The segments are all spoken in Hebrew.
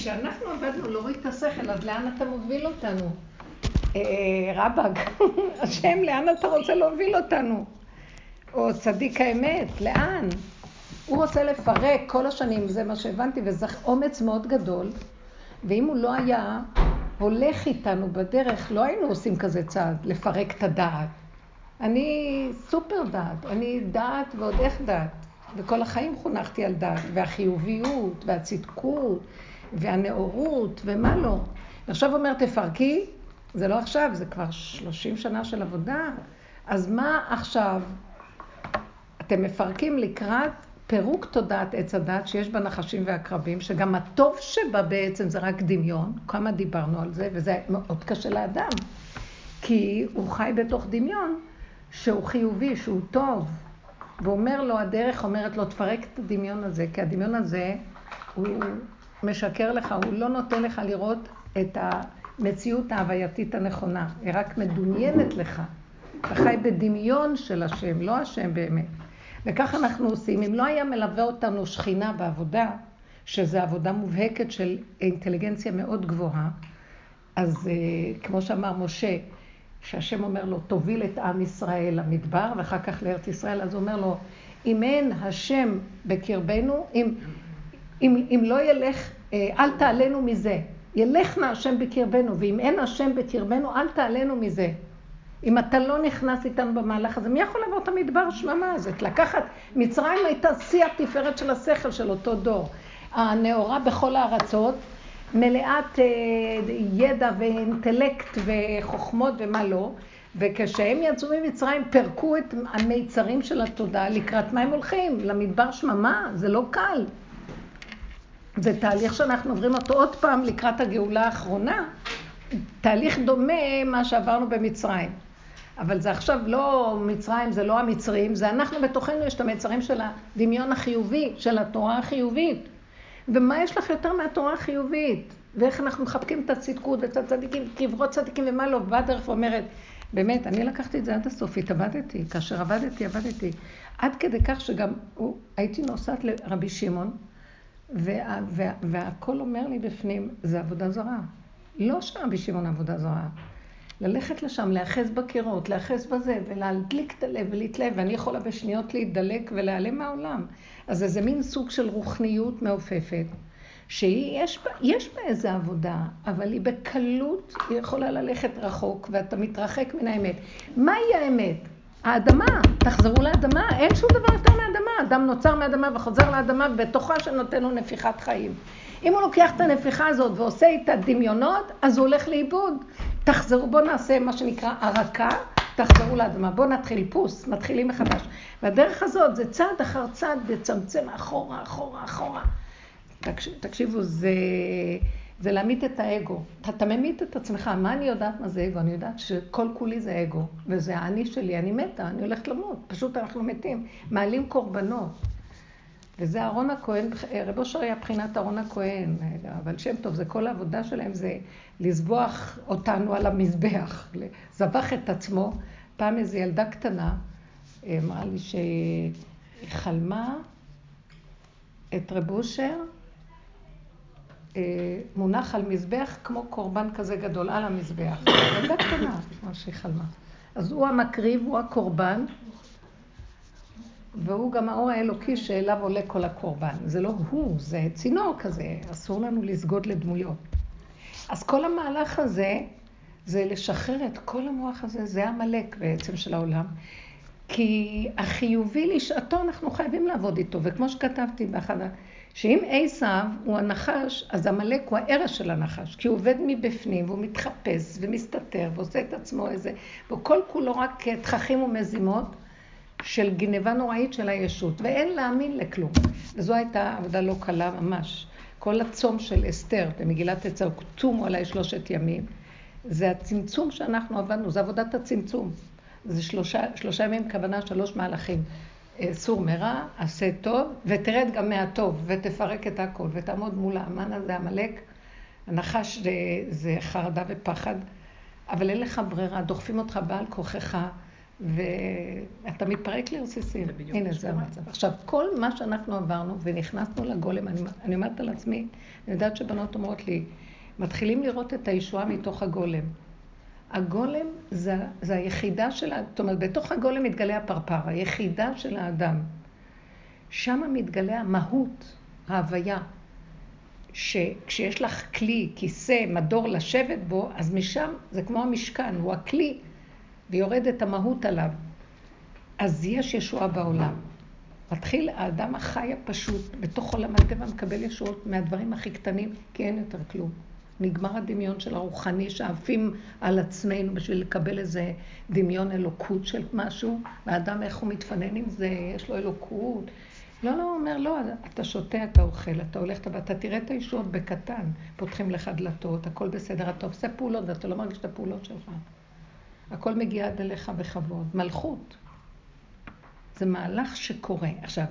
כשאנחנו עבדנו להוריד את השכל, אז לאן אתה מוביל אותנו? אה, רבאק, השם, לאן אתה רוצה להוביל אותנו? או צדיק האמת, לאן? הוא רוצה לפרק כל השנים, זה מה שהבנתי, וזה אומץ מאוד גדול. ואם הוא לא היה הולך איתנו בדרך, לא היינו עושים כזה צעד, לפרק את הדעת. אני סופר דעת, אני דעת ועוד איך דעת. וכל החיים חונכתי על דעת, והחיוביות, והצדקות, והנאורות, ומה לא. ועכשיו אומר, תפרקי, זה לא עכשיו, זה כבר 30 שנה של עבודה. אז מה עכשיו? אתם מפרקים לקראת פירוק תודעת עץ הדת שיש בה נחשים ועקרבים, שגם הטוב שבה בעצם זה רק דמיון, כמה דיברנו על זה, וזה מאוד קשה לאדם, כי הוא חי בתוך דמיון שהוא חיובי, שהוא טוב, ואומר לו, הדרך אומרת לו, תפרק את הדמיון הזה, כי הדמיון הזה, הוא משקר לך, הוא לא נותן לך לראות את המציאות ההווייתית הנכונה, היא רק מדומיינת לך. אתה חי בדמיון של השם, לא השם באמת. וכך אנחנו עושים. אם לא היה מלווה אותנו שכינה בעבודה, שזו עבודה מובהקת של אינטליגנציה מאוד גבוהה, אז uh, כמו שאמר משה, שהשם אומר לו, תוביל את עם ישראל למדבר, ואחר כך לארץ ישראל, אז הוא אומר לו, אם אין השם בקרבנו, אם, אם, אם לא ילך, אה, אל תעלנו מזה. ילך נא השם בקרבנו, ואם אין השם בקרבנו, אל תעלנו מזה. אם אתה לא נכנס איתנו במהלך הזה, מי יכול לעבור את המדבר שממה הזאת? לקחת, מצרים הייתה שיא התפארת של השכל של אותו דור. הנאורה בכל הארצות, מלאת אה, ידע ואינטלקט וחוכמות ומה לא, וכשהם יצאו ממצרים פירקו את המיצרים של התודעה לקראת מה הם הולכים? למדבר שממה? זה לא קל. זה תהליך שאנחנו עוברים אותו עוד פעם לקראת הגאולה האחרונה. תהליך דומה מה שעברנו במצרים. אבל זה עכשיו לא מצרים, זה לא המצרים, זה אנחנו בתוכנו, יש את המצרים של הדמיון החיובי, של התורה החיובית. ומה יש לך יותר מהתורה החיובית? ואיך אנחנו מחבקים את הצדקות ואת הצדיקים, קברות צדיקים ומה לא. והדרך אומרת, באמת, אני לקחתי את זה עד הסוף, התאבדתי. כאשר עבדתי, עבדתי. עד כדי כך שגם הוא, הייתי נוסעת לרבי שמעון, וה, וה, והכל אומר לי בפנים, זה עבודה זרה. לא שרבי שמעון עבודה זרה. ללכת לשם, להיאחז בקירות, להיאחז בזה, ולהדליק את הלב ולהתלהב, ואני יכולה בשניות להידלק ולהיעלם מהעולם. אז איזה מין סוג של רוחניות מעופפת, שיש בה איזה עבודה, אבל היא בקלות, היא יכולה ללכת רחוק, ואתה מתרחק מן האמת. מהי האמת? האדמה, תחזרו לאדמה, אין שום דבר יותר מאדמה. אדם נוצר מאדמה וחוזר לאדמה, בתוכה שנותן לו נפיחת חיים. אם הוא לוקח את הנפיחה הזאת ועושה איתה דמיונות, אז הוא הולך לאיבוד. תחזרו, בואו נעשה מה שנקרא ערקה, תחזרו לאדמה. בואו נתחיל פוס, מתחילים מחדש. והדרך הזאת זה צעד אחר צעד לצמצם אחורה, אחורה, אחורה. תקשיב, תקשיבו, זה, זה להמית את האגו. אתה ממית את עצמך. מה אני יודעת מה זה אגו? אני יודעת שכל כולי זה אגו, וזה האני שלי. אני מתה, אני הולכת למות. פשוט אנחנו מתים. מעלים קורבנות. וזה אהרון הכהן, רב אושר היה בחינת אהרון הכהן, אבל שם טוב, זה כל העבודה שלהם זה לזבוח אותנו על המזבח, זבח את עצמו. פעם איזו ילדה קטנה אמרה לי שהיא חלמה את רב אושר אה, מונח על מזבח כמו קורבן כזה גדול על המזבח. ילדה קטנה, מה שהיא חלמה. אז הוא המקריב, הוא הקורבן, והוא גם האור האלוקי שאליו עולה כל הקורבן. זה לא הוא, זה צינור כזה, אסור לנו לסגוד לדמויות. אז כל המהלך הזה, זה לשחרר את כל המוח הזה, זה עמלק בעצם של העולם. כי החיובי לשעתו, אנחנו חייבים לעבוד איתו. וכמו שכתבתי באחד, שאם עשיו הוא הנחש, אז עמלק הוא הערש של הנחש. כי הוא עובד מבפנים, והוא מתחפש ומסתתר, ועושה את עצמו איזה... וכל כולו רק תככים ומזימות. של גניבה נוראית של הישות, ואין להאמין לכלום. וזו הייתה עבודה לא קלה ממש. כל הצום של אסתר במגילת עצה, צומו עליי שלושת ימים, זה הצמצום שאנחנו עבדנו, זה עבודת הצמצום. זה שלושה, שלושה ימים, כוונה שלוש מהלכים. סור מרע, עשה טוב, ותרד גם מהטוב, ותפרק את הכל, ותעמוד מול האמן הזה, עמלק. הנחש זה, זה חרדה ופחד, אבל אין לך ברירה, דוחפים אותך בעל כוחך. ואתה מתפרק לרסיסים. הנה, זה המצב. עכשיו, כל מה שאנחנו עברנו ונכנסנו לגולם, אני, אני אומרת על עצמי, אני יודעת שבנות אומרות לי, מתחילים לראות את הישועה מתוך הגולם. הגולם זה, זה היחידה של, זאת אומרת, בתוך הגולם מתגלה הפרפר, היחידה של האדם. שם מתגלה המהות, ההוויה. שכשיש לך כלי, כיסא, מדור לשבת בו, אז משם זה כמו המשכן, הוא הכלי, ויורדת המהות עליו. אז יש ישועה בעולם. מתחיל האדם החי הפשוט, בתוך עולם הטבע מקבל ישועות מהדברים הכי קטנים, כי אין יותר כלום. נגמר הדמיון של הרוחני שעפים על עצמנו בשביל לקבל איזה דמיון אלוקות של משהו, והאדם איך הוא מתפנן עם זה, יש לו אלוקות. לא, לא, הוא אומר, לא, אתה שותה, אתה אוכל, אתה הולך, אתה תראה את הישועות בקטן, פותחים לך דלתות, הכל בסדר, אתה עושה פעולות ואתה לא מרגיש את הפעולות שלך. הכל מגיע עד אליך בכבוד. מלכות. זה מהלך שקורה. עכשיו,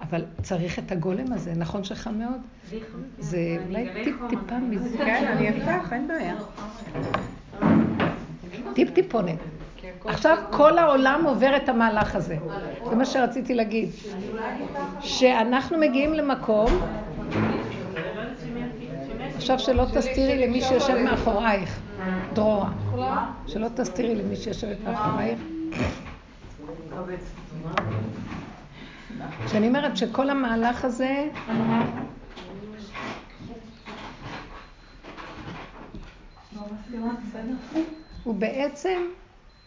אבל צריך את הגולם הזה, נכון שחם מאוד? זה אולי טיפ-טיפה מזה. כן, אני אפתח, אין בעיה. טיפ-טיפונת. עכשיו כל העולם עובר את המהלך הזה. זה מה שרציתי להגיד. שאנחנו מגיעים למקום, עכשיו שלא תסתירי למי שיושב מאחורייך, דרורה. שלא תסתירי למי שיושבת מאחורייך. כשאני אומרת שכל המהלך הזה... הוא בעצם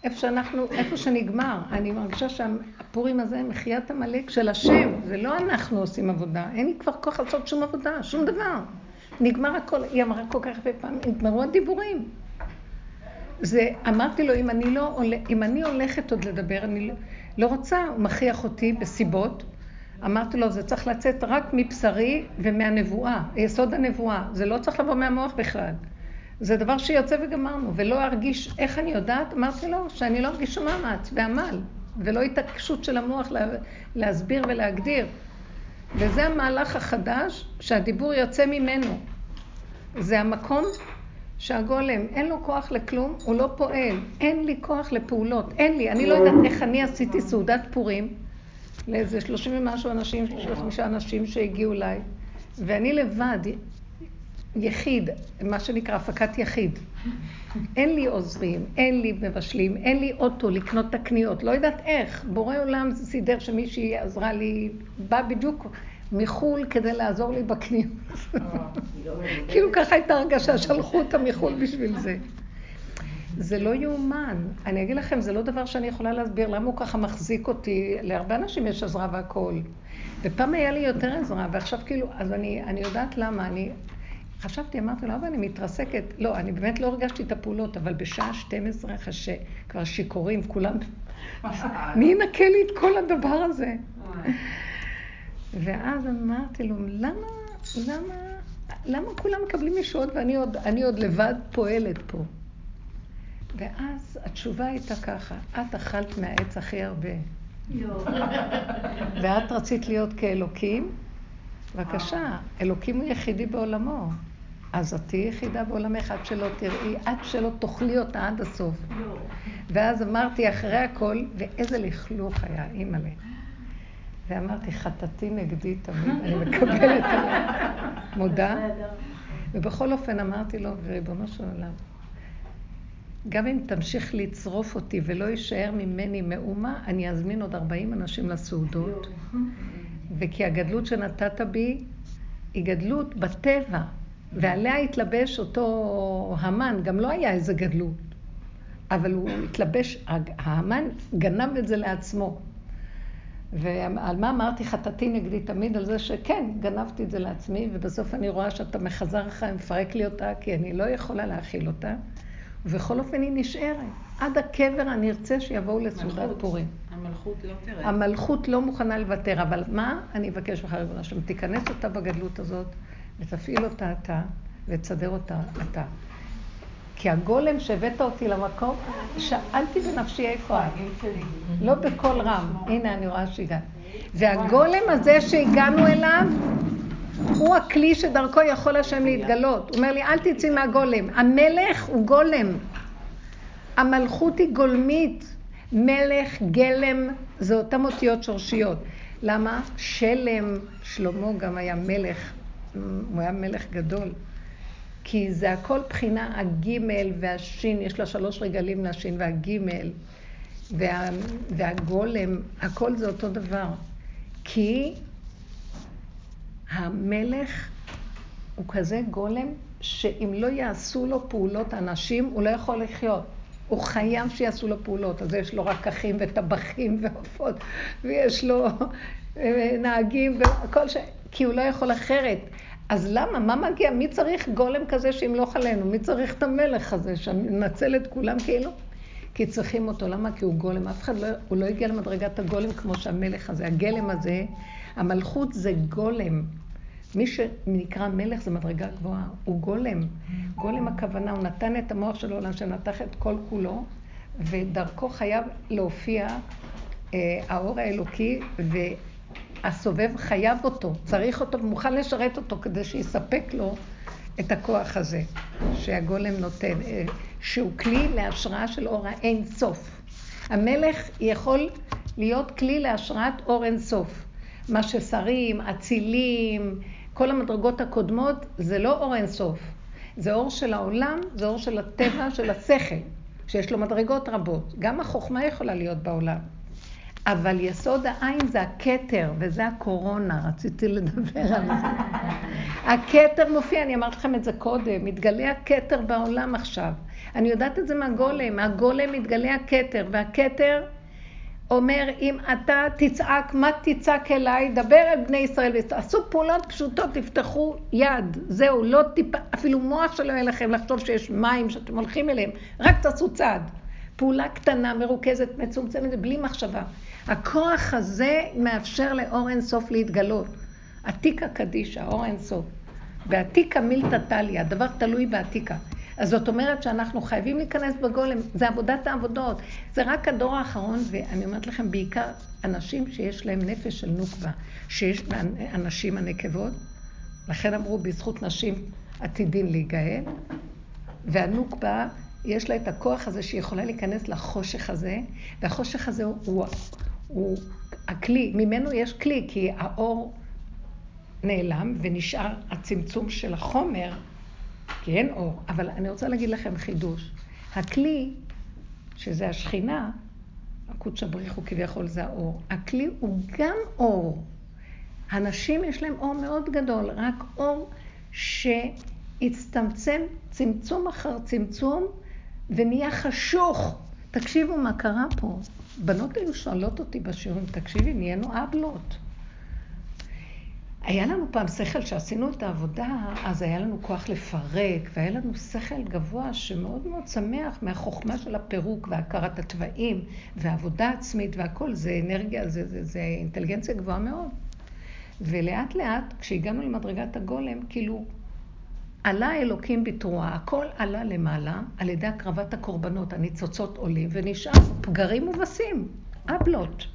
איפה שאנחנו, איפה שנגמר. אני מרגישה שהפורים הזה מחיית עמלק של השם, זה לא אנחנו עושים עבודה, אין לי כבר כוח לעשות שום עבודה, שום דבר. נגמר הכל, היא אמרה כל כך הרבה פעמים, נגמרו הדיבורים. זה, אמרתי לו, אם אני, לא, אם אני הולכת עוד לדבר, אני לא, לא רוצה, הוא מכריח אותי בסיבות. אמרתי לו, זה צריך לצאת רק מבשרי ומהנבואה, יסוד הנבואה. זה לא צריך לבוא מהמוח בכלל. זה דבר שיוצא וגמרנו, ולא ארגיש, איך אני יודעת? אמרתי לו, שאני לא ארגיש שום מאמץ ועמל, ולא התעקשות של המוח לה, להסביר ולהגדיר. וזה המהלך החדש שהדיבור יוצא ממנו. זה המקום שהגולם, אין לו כוח לכלום, הוא לא פועל, אין לי כוח לפעולות, אין לי, אני לא יודעת איך אני עשיתי סעודת פורים לאיזה שלושים ומשהו אנשים, שלושים וחמישה אנשים שהגיעו אליי, ואני לבד, יחיד, מה שנקרא הפקת יחיד. אין לי עוזרים, אין לי מבשלים, אין לי אוטו לקנות את הקניות, לא יודעת איך. בורא עולם סידר שמישהי עזרה לי, בא בדיוק מחו"ל כדי לעזור לי בקניות. כאילו ככה הייתה הרגשה, שלחו אותה מחו"ל בשביל זה. זה לא יאומן. אני אגיד לכם, זה לא דבר שאני יכולה להסביר למה הוא ככה מחזיק אותי. להרבה אנשים יש עזרה והכול. ופעם היה לי יותר עזרה, ועכשיו כאילו, אז אני, אני יודעת למה. אני חשבתי, אמרתי לו, אבל אני מתרסקת. לא, אני באמת לא הרגשתי את הפעולות, אבל בשעה 12, אחרי שכבר שיכורים, כולם... מי ינקה לי את כל הדבר הזה? ואז אמרתי לו, למה, למה, למה כולם מקבלים ישועות ואני עוד, עוד לבד פועלת פה? ואז התשובה הייתה ככה, את אכלת מהעץ הכי הרבה. ואת רצית להיות כאלוקים? בבקשה, אלוקים הוא יחידי בעולמו. אז את תהיי יחידה בעולמך עד שלא תראי, עד שלא תאכלי אותה עד הסוף. ואז אמרתי אחרי הכל, ואיזה לכלוך היה, אימא'לה. ואמרתי, חטאתי נגדי תמיד, אני מקבלת עליה. מודה. ובכל אופן אמרתי לו, וריבונו של עולם, גם אם תמשיך לצרוף אותי ולא יישאר ממני מאומה, אני אזמין עוד 40 אנשים לסעודות. וכי הגדלות שנתת בי היא גדלות בטבע, ועליה התלבש אותו המן, גם לא היה איזה גדלות, אבל הוא התלבש, ההמן גנב את זה לעצמו. ועל מה אמרתי חטאתי נגדי תמיד? על זה שכן, גנבתי את זה לעצמי, ובסוף אני רואה שאתה מחזר אחריי, מפרק לי אותה, כי אני לא יכולה להכיל אותה. ובכל אופן היא נשארת. עד הקבר אני ארצה שיבואו לסעודת פורים. המלכות לא תראה. המלכות לא מוכנה לוותר, אבל מה אני אבקש לך, ריבונו שם? תיכנס אותה בגדלות הזאת, ותפעיל אותה אתה, ותסדר אותה אתה. כי הגולם שהבאת אותי למקום, שאלתי בנפשי איפה את. לא בקול רם. הנה, אני רואה שהגעת. והגולם הזה שהגענו אליו, הוא הכלי שדרכו יכול השם להתגלות. הוא אומר לי, אל תצאי מהגולם. המלך הוא גולם. המלכות היא גולמית. מלך, גלם, זה אותן אותיות שורשיות. למה? שלם, שלמה גם היה מלך, הוא היה מלך גדול. כי זה הכל בחינה הגימל והשין, יש לה שלוש רגלים לשין והגימל וה, והגולם, הכל זה אותו דבר. כי המלך הוא כזה גולם, שאם לא יעשו לו פעולות אנשים, הוא לא יכול לחיות. הוא חייב שיעשו לו פעולות. אז יש לו רקחים וטבחים ועופות, ויש לו אה, נהגים וכל ש... כי הוא לא יכול אחרת. אז למה? מה מגיע? מי צריך גולם כזה שימלוך עלינו? מי צריך את המלך הזה שננצל את כולם כאילו? כי צריכים אותו. למה? כי הוא גולם. אף אחד לא, הוא לא הגיע למדרגת הגולם כמו שהמלך הזה. הגלם הזה, המלכות זה גולם. מי שנקרא מלך זה מדרגה גבוהה, הוא גולם. גולם הכוונה, הוא נתן את המוח של העולם, שנתח את כל כולו, ודרכו חייב להופיע אה, האור האלוקי, והסובב חייב אותו, צריך אותו, מוכן לשרת אותו כדי שיספק לו את הכוח הזה שהגולם נותן, אה, שהוא כלי להשראה של אור האין סוף. המלך יכול להיות כלי להשראת אור אין סוף. מה ששרים, אצילים, כל המדרגות הקודמות זה לא אור אין סוף. זה אור של העולם, זה אור של הטבע, של השכל, שיש לו מדרגות רבות. גם החוכמה יכולה להיות בעולם. אבל יסוד העין זה הכתר, וזה הקורונה, רציתי לדבר על זה. הכתר מופיע, אני אמרתי לכם את זה קודם, מתגלה הכתר בעולם עכשיו. אני יודעת את זה מהגולם, מהגולם מתגלה הכתר, והכתר אומר, אם אתה תצעק, מה תצעק אליי? דבר אל בני ישראל, עשו פעולות פשוטות, תפתחו יד, זהו, לא טיפה, אפילו מוח שלא יהיה לכם לחשוב שיש מים שאתם הולכים אליהם, רק תעשו צעד. פעולה קטנה, מרוכזת, מצומצמת, בלי מחשבה. הכוח הזה מאפשר לאור אינסוף להתגלות. עתיקה קדישה, אור אינסוף. ועתיקה מילתא טליה, הדבר תלוי בעתיקה. אז זאת אומרת שאנחנו חייבים להיכנס בגולם, זה עבודת העבודות. זה רק הדור האחרון, ואני אומרת לכם, בעיקר אנשים שיש להם נפש של נוקבה, שיש אנשים הנקבות, לכן אמרו, בזכות נשים עתידים להיגאל, והנוקבה, יש לה את הכוח הזה שהיא יכולה להיכנס לחושך הזה, והחושך הזה הוא, הוא, הוא הכלי, ממנו יש כלי, כי האור נעלם ונשאר הצמצום של החומר, כי אין אור. אבל אני רוצה להגיד לכם חידוש. הכלי, שזה השכינה, הקודש הבריחו כביכול זה האור. הכלי הוא גם אור. הנשים יש להם אור מאוד גדול, רק אור שהצטמצם צמצום אחר צמצום ונהיה חשוך. תקשיבו מה קרה פה. בנות היו שואלות אותי בשיעורים, תקשיבי, נהיינו אבלות. היה לנו פעם שכל שעשינו את העבודה, אז היה לנו כוח לפרק, והיה לנו שכל גבוה שמאוד מאוד שמח מהחוכמה של הפירוק והכרת התוואים והעבודה עצמית והכל, זה אנרגיה, זה, זה, זה אינטליגנציה גבוהה מאוד. ולאט לאט, כשהגענו למדרגת הגולם, כאילו עלה האלוקים בתרועה, הכל עלה למעלה על ידי הקרבת הקורבנות, הניצוצות עולים, ונשאר פגרים מובסים, אבלות.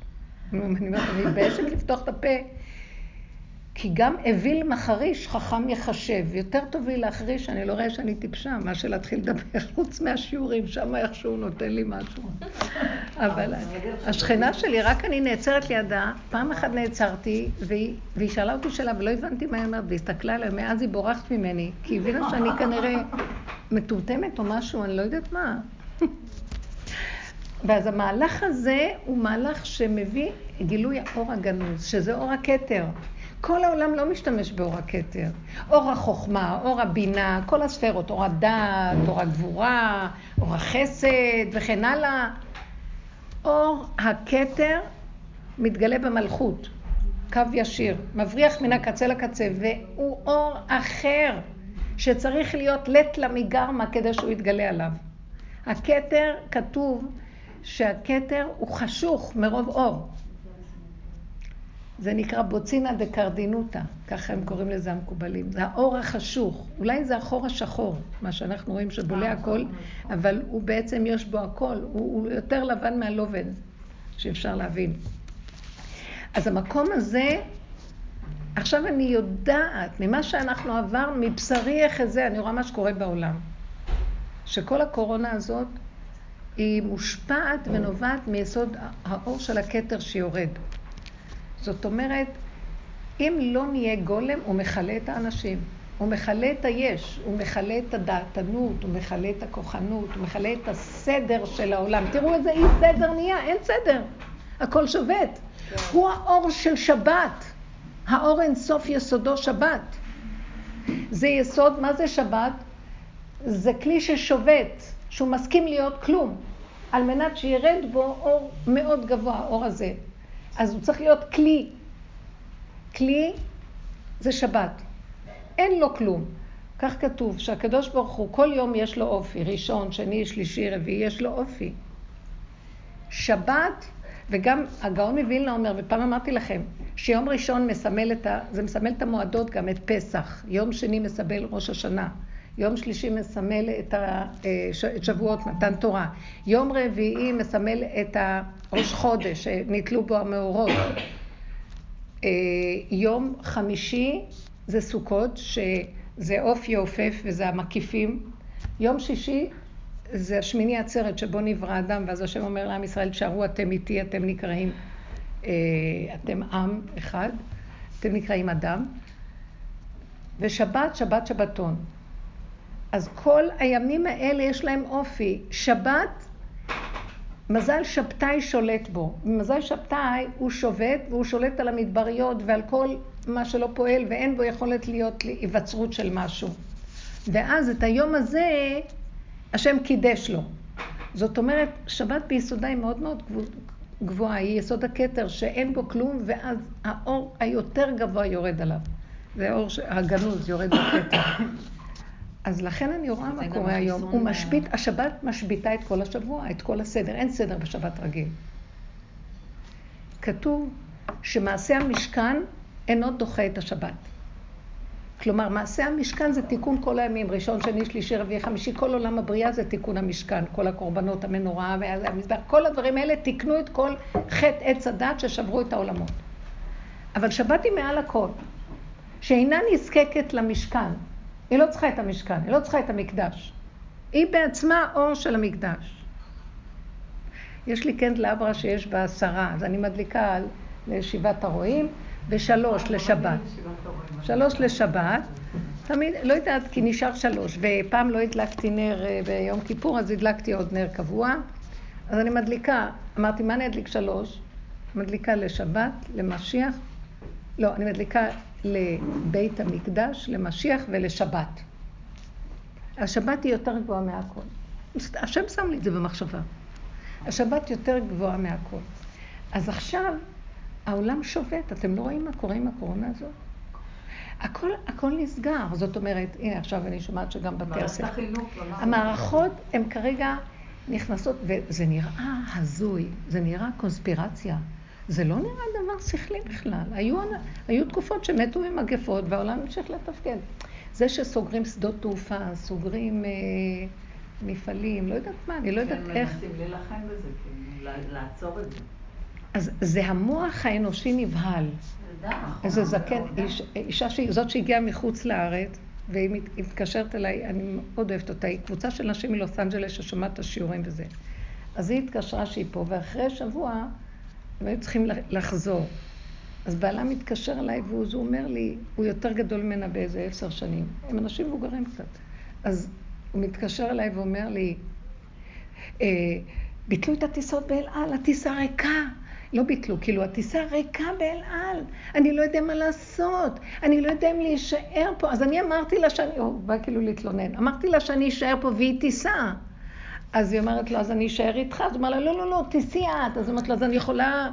אני מתביישת לפתוח את הפה. כי גם אוויל מחריש חכם יחשב. יותר טוב לי להחריש, אני לא רואה שאני טיפשה, מה שלהתחיל לדבר חוץ מהשיעורים, שם איכשהו נותן לי משהו. אבל השכנה שלי, רק אני נעצרת לידה, פעם אחת נעצרתי, והיא, והיא שאלה אותי שאלה ולא הבנתי מה היא אומרת, והסתכלה עליה, מאז היא בורחת ממני, כי היא הבינה שאני כנראה מטומטמת או משהו, אני לא יודעת מה. ואז המהלך הזה הוא מהלך שמביא גילוי האור הגנוז, שזה אור הכתר. כל העולם לא משתמש באור הכתר. אור החוכמה, אור הבינה, כל הספרות, אור הדעת, אור הגבורה, אור החסד וכן הלאה. אור הכתר מתגלה במלכות, קו ישיר, מבריח מן הקצה לקצה, והוא אור אחר שצריך להיות לט למיגרמה כדי שהוא יתגלה עליו. הכתר, כתוב שהכתר הוא חשוך מרוב אור. זה נקרא בוצינה דקרדינותא, ככה הם קוראים לזה המקובלים. זה האור החשוך, אולי זה החור השחור, מה שאנחנו רואים שבולע הכל, אבל הוא בעצם יש בו הכל, הוא, הוא יותר לבן מהלובן, שאפשר להבין. אז המקום הזה, עכשיו אני יודעת, ממה שאנחנו עברנו, מבשרי איך זה, אני רואה מה שקורה בעולם. שכל הקורונה הזאת היא מושפעת ונובעת מיסוד האור של הכתר שיורד. זאת אומרת, אם לא נהיה גולם, הוא מכלה את האנשים. הוא מכלה את היש, הוא מכלה את הדעתנות, הוא מכלה את הכוחנות, הוא מכלה את הסדר של העולם. תראו איזה אי סדר נהיה, אין סדר. הכל שובת. כן. הוא האור של שבת. האור אין סוף יסודו שבת. זה יסוד, מה זה שבת? זה כלי ששובת, שהוא מסכים להיות כלום, על מנת שירד בו אור מאוד גבוה, האור הזה. אז הוא צריך להיות כלי. כלי זה שבת. אין לו כלום. כך כתוב, שהקדוש ברוך הוא, כל יום יש לו אופי, ראשון, שני, שלישי, רביעי, יש לו אופי. שבת, וגם הגאון מווילנה אומר, ופעם אמרתי לכם, שיום ראשון מסמל את ה... זה מסמל את המועדות גם, את פסח. יום שני מסמל ראש השנה. יום שלישי מסמל אה, את שבועות מתן תורה. יום רביעי מסמל את הראש חודש, שנתלו בו המאורות. אה, יום חמישי זה סוכות, שזה עוף יעופף וזה המקיפים. יום שישי זה השמיני עצרת שבו נברא אדם, ואז השם אומר לעם ישראל, תשארו אתם איתי, אתם נקראים, אה, אתם עם אחד, אתם נקראים אדם. ושבת, שבת שבתון. אז כל הימים האלה יש להם אופי. שבת, מזל שבתאי שולט בו. מזל שבתאי הוא שובת והוא שולט על המדבריות ועל כל מה שלא פועל ואין בו יכולת להיות היווצרות של משהו. ואז את היום הזה השם קידש לו. זאת אומרת, שבת ביסודה היא מאוד מאוד גבוהה, היא יסוד הכתר שאין בו כלום ואז האור היותר גבוה יורד עליו. זה האור הגנוז יורד בכתר. אז לכן אני רואה מה קורה היום. הוא משבית, השבת משביתה את כל השבוע, את כל הסדר. אין סדר בשבת רגיל. כתוב שמעשה המשכן אינו דוחה את השבת. כלומר, מעשה המשכן זה תיקון כל הימים, ראשון, שני, שלישי, רביעי, חמישי, כל עולם הבריאה זה תיקון המשכן, כל הקורבנות, המנורה והמזבח, כל הדברים האלה תיקנו את כל חטא עץ הדת ששברו את העולמות. אבל שבת היא מעל הכל, שאינה נזקקת למשכן. היא לא צריכה את המשכן, היא לא צריכה את המקדש. היא בעצמה אור של המקדש. יש לי קנדלה אברה שיש בה עשרה, אז אני מדליקה לישיבת הרועים, ושלוש לשבת. שלוש לשבת. תמיד, לא יודעת, כי נשאר שלוש, ופעם לא הדלקתי נר אה, ביום כיפור, אז הדלקתי עוד נר קבוע. אז אני מדליקה, אמרתי, מה אני אדליק שלוש? מדליקה לשבת, למשיח. לא, אני מדליקה לבית המקדש, למשיח ולשבת. השבת היא יותר גבוהה מהכל. השם שם לי את זה במחשבה. השבת יותר גבוהה מהכל. אז עכשיו העולם שובת, אתם לא רואים מה קורה עם הקורונה הזאת? הכל, הכל נסגר, זאת אומרת, הנה עכשיו אני שומעת שגם בתי הספר. המערכות הן כרגע נכנסות, וזה נראה הזוי, זה נראה קונספירציה. זה לא נראה דבר שכלי בכלל. היו, היו תקופות שמתו ממגפות והעולם המשיך לתפקד. זה שסוגרים שדות תעופה, סוגרים אה, מפעלים, לא יודעת מה, אני לא יודעת איך... כן, מנסים להילחם בזה, כאילו, לעצור את זה. אז זה המוח האנושי נבהל. איזה זקן, איש, אישה ש... זאת שהגיעה מחוץ לארץ, והיא מתקשרת אליי, אני מאוד אוהבת אותה, היא קבוצה של נשים מלוס אנג'לס ששומעת את השיעורים וזה. אז היא התקשרה שהיא פה, ואחרי שבוע הם היו צריכים לחזור. אז בעלה מתקשר אליי והוא אומר לי, הוא יותר גדול ממנה באיזה עשר שנים. הם אנשים מבוגרים קצת. אז הוא מתקשר אליי ואומר לי, אה, ביטלו את הטיסות באל על, הטיסה ריקה. לא ביטלו, כאילו הטיסה ריקה באל על, אני לא יודע מה לעשות, אני לא יודע אם להישאר פה. אז אני אמרתי לה שאני, הוא בא כאילו להתלונן, אמרתי לה שאני אשאר פה והיא טיסה. אז היא אומרת לו, אז אני אשאר איתך? אז הוא אומר לה, לא, לא, לא, תיסי את. אז היא אומרת לו, אז אני יכולה,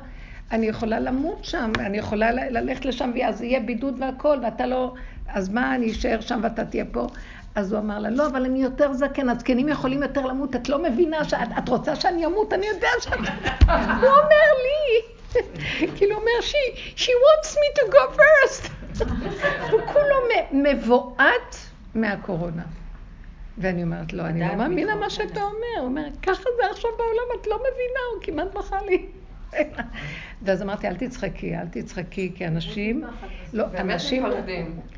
אני יכולה למות שם, אני יכולה ללכת לשם, ואז יהיה בידוד והכל, ואתה לא, אז מה, אני אשאר שם ואתה תהיה פה? אז הוא אמר לה, לא, אבל אני יותר זקן, הזקנים יכולים יותר למות, את לא מבינה שאת את רוצה שאני אמות, אני יודע שאת... הוא אומר לי, כאילו אומר, she, she wants me to go first. הוא כולו מבועת מהקורונה. ואני אומרת לו, אני לא מאמינה מה שאתה אומר. הוא אומר, ככה זה עכשיו בעולם, את לא מבינה, הוא כמעט בכה לי. ואז אמרתי, אל תצחקי, אל תצחקי, כי אנשים... לא, אנשים...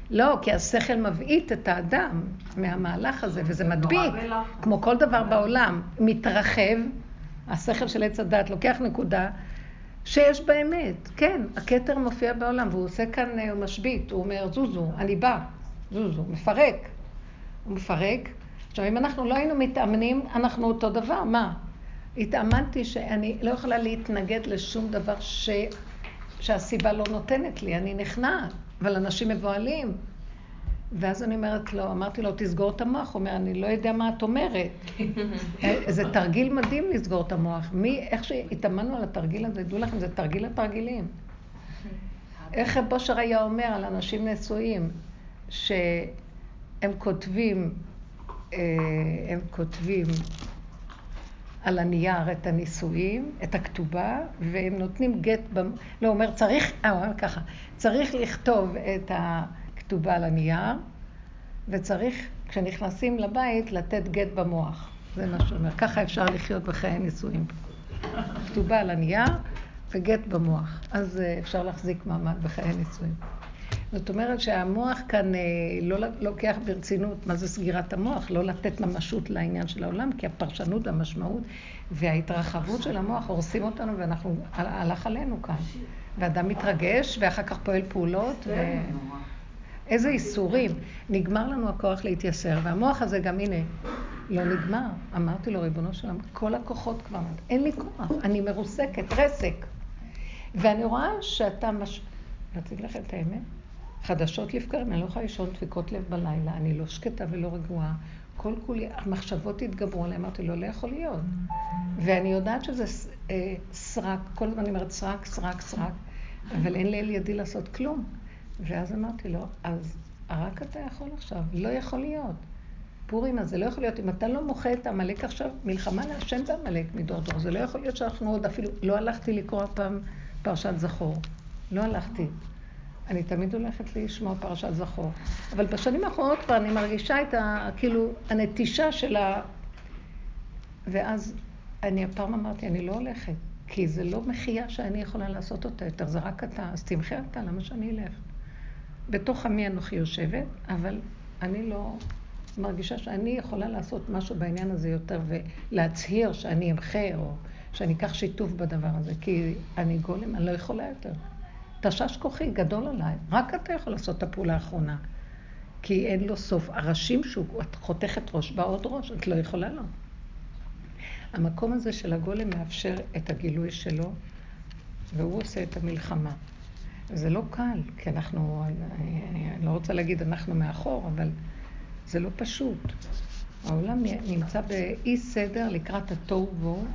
לא, כי השכל מבעית את האדם מהמהלך הזה, וזה מדביק, כמו כל דבר בעולם, מתרחב, השכל של עץ הדת לוקח נקודה שיש באמת, כן, הכתר מופיע בעולם, והוא עושה כאן, הוא משבית, הוא אומר, זוזו, אני בא, זוזו, מפרק. הוא מפרק. עכשיו, אם אנחנו לא היינו מתאמנים, אנחנו אותו דבר, מה? התאמנתי שאני לא יכולה להתנגד לשום דבר ש... שהסיבה לא נותנת לי, אני נכנעת, אבל אנשים מבוהלים. ואז אני אומרת לו, אמרתי לו, תסגור את המוח. הוא אומר, אני לא יודע מה את אומרת. זה תרגיל מדהים לסגור את המוח. מי, איך שהתאמנו על התרגיל הזה, דעו לכם, זה תרגיל התרגילים. איך רב אושר היה אומר על אנשים נשואים, שהם כותבים, הם כותבים על הנייר את הנישואים, את הכתובה, והם נותנים גט, במ... לא, אומר, צריך, אה, הוא אומר ככה, צריך לכתוב את הכתובה על הנייר, וצריך, כשנכנסים לבית, לתת גט במוח. זה מה שהוא אומר. ככה אפשר לחיות בחיי נישואים. כתובה על הנייר וגט במוח. אז אה, אפשר להחזיק מעמד בחיי נישואים. זאת אומרת שהמוח כאן אה, לא לוקח ברצינות מה זה סגירת המוח, לא לתת ממשות לעניין של העולם, כי הפרשנות והמשמעות וההתרחבות של המוח הורסים אותנו ואנחנו, הלך עלינו כאן. ואדם מתרגש ואחר כך פועל פעולות. ו... איזה איסורים. נגמר לנו הכוח להתייסר, והמוח הזה גם, הנה, לא נגמר. אמרתי לו, ריבונו של עולם, כל הכוחות כבר, אין לי כוח, אני מרוסקת, רסק. ואני רואה שאתה מש... רציתי לכם את האמת? חדשות לבקרים, אני לא יכולה לישון דפיקות לב בלילה, אני לא שקטה ולא רגועה. כל כולי, המחשבות התגברו עליהן, אמרתי לו, לא יכול להיות. ואני יודעת שזה אה, סרק, כל הזמן אני אומרת סרק, סרק, סרק, אבל אין לאל ידי לעשות כלום. ואז אמרתי לו, אז רק אתה יכול עכשיו, לא יכול להיות. פורים הזה לא יכול להיות, אם אתה לא מוחה את עמלק עכשיו, מלחמה להשם בעמלק מדור דור, זה לא יכול להיות שאנחנו עוד אפילו, לא הלכתי לקרוא הפעם פרשת זכור, לא הלכתי. אני תמיד הולכת לשמוע פרשת זכור. אבל בשנים האחרונות כבר אני מרגישה את ה... כאילו, הנטישה של ה... ואז אני הפעם אמרתי, אני לא הולכת, כי זה לא מחייה שאני יכולה לעשות אותה יותר, זה רק אתה, אז תמחה אתה, למה שאני אלך? בתוך עמי אנוכי יושבת, אבל אני לא מרגישה שאני יכולה לעשות משהו בעניין הזה יותר ולהצהיר שאני אמחה או שאני אקח שיתוף בדבר הזה, כי אני גולם, אני לא יכולה יותר. תשש כוחי גדול עליי, רק אתה יכול לעשות את הפעולה האחרונה. כי אין לו סוף. הראשים שהוא, את חותכת ראש, בא עוד ראש, את לא יכולה לו. המקום הזה של הגולם מאפשר את הגילוי שלו, והוא עושה את המלחמה. זה לא קל, כי אנחנו, אני, אני לא רוצה להגיד אנחנו מאחור, אבל זה לא פשוט. העולם נמצא באי סדר לקראת התוהו ובוהו.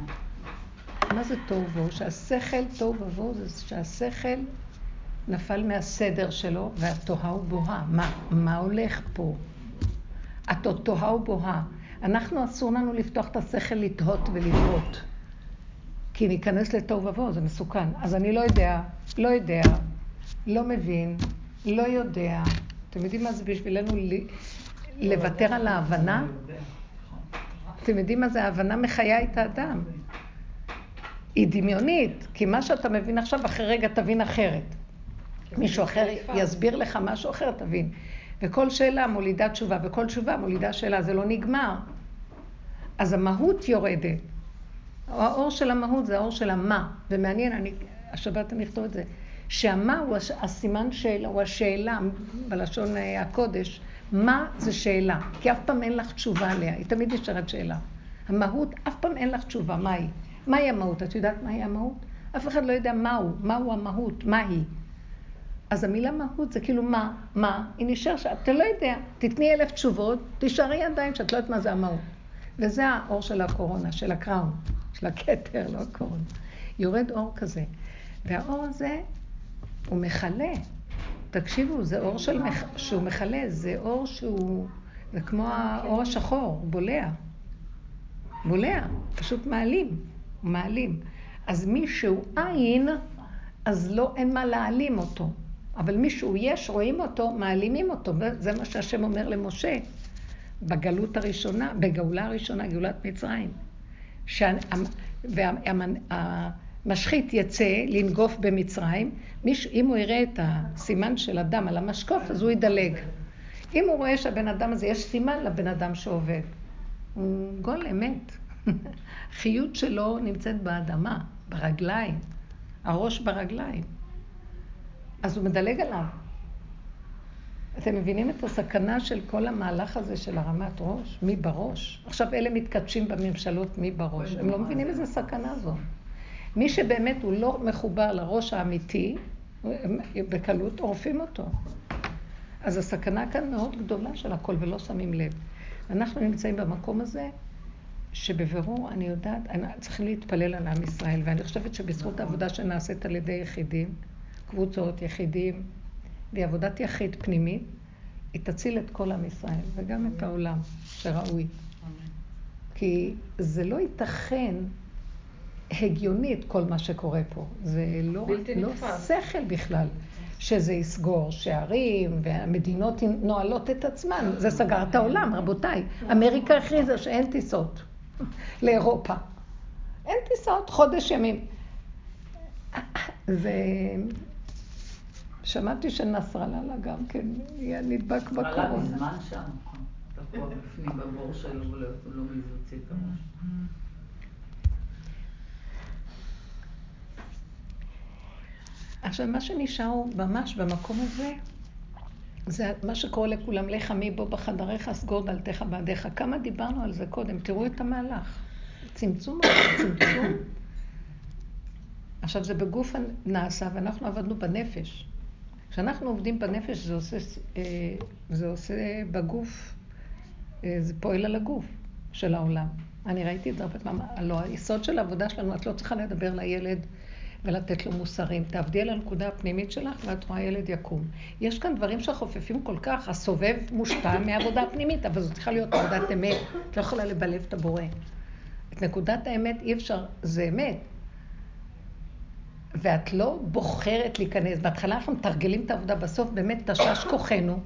מה זה תוהו ובוהו? שהשכל, תוהו ובוהו זה שהשכל נפל מהסדר שלו והתוהה ובוהה. מה, מה הולך פה? התוהה ובוהה. אנחנו אסור לנו לפתוח את השכל לתהות ולבהות. כי ניכנס לתוהו ובוהו, זה מסוכן. אז אני לא יודע, לא יודע, לא מבין, לא יודע. אתם יודעים מה זה בשבילנו לוותר על ההבנה? אתם יודעים מה זה ההבנה מחיה את האדם. היא דמיונית, כי מה שאתה מבין עכשיו, אחרי רגע תבין אחרת. מישהו אחר יסביר לך משהו אחר, תבין. וכל שאלה מולידה תשובה, וכל תשובה מולידה שאלה, זה לא נגמר. אז המהות יורדת. האור של המהות זה האור של המה. ומעניין, אני, השבת אני אכתוב את זה. שהמה הוא הסימן שאלה, הוא השאלה בלשון אה, הקודש. מה זה שאלה? כי אף פעם אין לך תשובה עליה, היא תמיד נשארת שאלה. המהות, אף פעם אין לך תשובה, מהי? מהי המהות? את יודעת מהי המהות? אף אחד לא יודע מהו, מהו המהות, מהי. אז המילה מהות זה כאילו מה, מה, היא נשאר שאתה לא יודע, תתני אלף תשובות, תישארי עדיין שאת לא יודעת מה זה המהות. וזה האור של הקורונה, של הקראון, של הכתר, לא הקורונה. יורד אור כזה. והאור הזה, הוא מכלה. תקשיבו, זה אור של מח... שהוא מכלה, זה אור שהוא, זה כמו האור השחור, הוא בולע. בולע, פשוט מעלים, מעלים. אז מי שהוא עין, אז לא, אין מה להעלים אותו. אבל מישהו יש, רואים אותו, מעלימים אותו, וזה מה שהשם אומר למשה בגלות הראשונה, בגאולה הראשונה, גאולת מצרים. שה, משחית יצא לנגוף במצרים, מיש, אם הוא יראה את הסימן של הדם על המשקוף, אז הוא ידלג. אם הוא רואה שהבן אדם הזה, יש סימן לבן אדם שעובד. הוא גול אמת. החיות שלו נמצאת באדמה, ברגליים, הראש ברגליים. אז הוא מדלג עליו. אתם מבינים את הסכנה של כל המהלך הזה של הרמת ראש? מי בראש? עכשיו אלה מתקדשים בממשלות מי בראש. הם לא מבינים איזה סכנה זו. מי שבאמת הוא לא מחובר לראש האמיתי, בקלות עורפים אותו. אז הסכנה כאן מאוד גדולה של הכל ולא שמים לב. אנחנו נמצאים במקום הזה שבבירור אני יודעת, צריכים להתפלל על עם ישראל, ואני חושבת שבזכות העבודה שנעשית על ידי יחידים, קבוצות, יחידים, והיא עבודת יחיד פנימית, היא תציל את כל עם ישראל וגם את העולם שראוי. כי זה לא ייתכן הגיונית כל מה שקורה פה. זה לא, לא שכל בכלל. שזה יסגור שערים, והמדינות נועלות את עצמן. זה סגר את העולם, רבותיי. אמריקה הכריזה שאין טיסות לאירופה. אין טיסות, חודש ימים. זה... שמעתי שנסראללה גם כן יהיה נדבק בקורונה. נסראללה מזמן שם, תקוע בפנים בבור שלו ולא מזה הוציא את הראש. עכשיו, מה שנשאר הוא ממש במקום הזה, זה מה שקורה לכולם, לך מי בו בחדריך, סגור דלתך בעדיך. כמה דיברנו על זה קודם, תראו את המהלך. צמצום, צמצום. עכשיו, זה בגוף נעשה, ואנחנו עבדנו בנפש. כשאנחנו עובדים בנפש, זה עושה, אה, זה עושה בגוף, אה, זה פועל על הגוף של העולם. אני ראיתי את זה הרבה פעמים. הלוא היסוד של העבודה שלנו, את לא צריכה לדבר לילד. ולתת לו מוסרים. תעבדי על הנקודה הפנימית שלך ואת רואה ילד יקום. יש כאן דברים שחופפים כל כך, הסובב מושפע מעבודה פנימית, אבל זו צריכה להיות עבודת אמת. את לא יכולה לבלב את הבורא. את נקודת האמת אי אפשר, זה אמת. ואת לא בוחרת להיכנס. בהתחלה אנחנו מתרגלים את העבודה, בסוף באמת תשש כוחנו,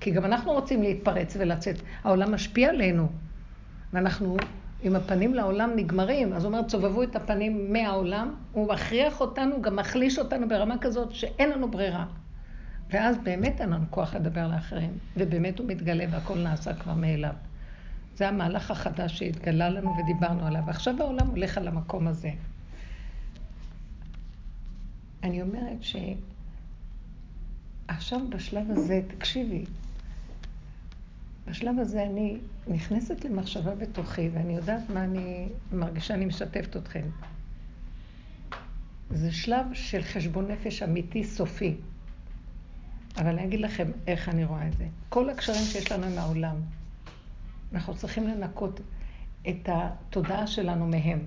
כי גם אנחנו רוצים להתפרץ ולצאת. העולם משפיע עלינו, ואנחנו עם הפנים לעולם נגמרים, אז הוא אומר, צובבו את הפנים מהעולם, הוא מכריח אותנו, גם מחליש אותנו ברמה כזאת שאין לנו ברירה. ואז באמת אין לנו כוח לדבר לאחרים, ובאמת הוא מתגלה והכל נעשה כבר מאליו. זה המהלך החדש שהתגלה לנו ודיברנו עליו. עכשיו העולם הולך על המקום הזה. אני אומרת שעכשיו בשלב הזה, תקשיבי, בשלב הזה אני נכנסת למחשבה בתוכי, ואני יודעת מה אני מרגישה, אני משתפת אתכם. זה שלב של חשבון נפש אמיתי סופי. אבל אני אגיד לכם איך אני רואה את זה. כל הקשרים שיש לנו עם העולם, אנחנו צריכים לנקות את התודעה שלנו מהם.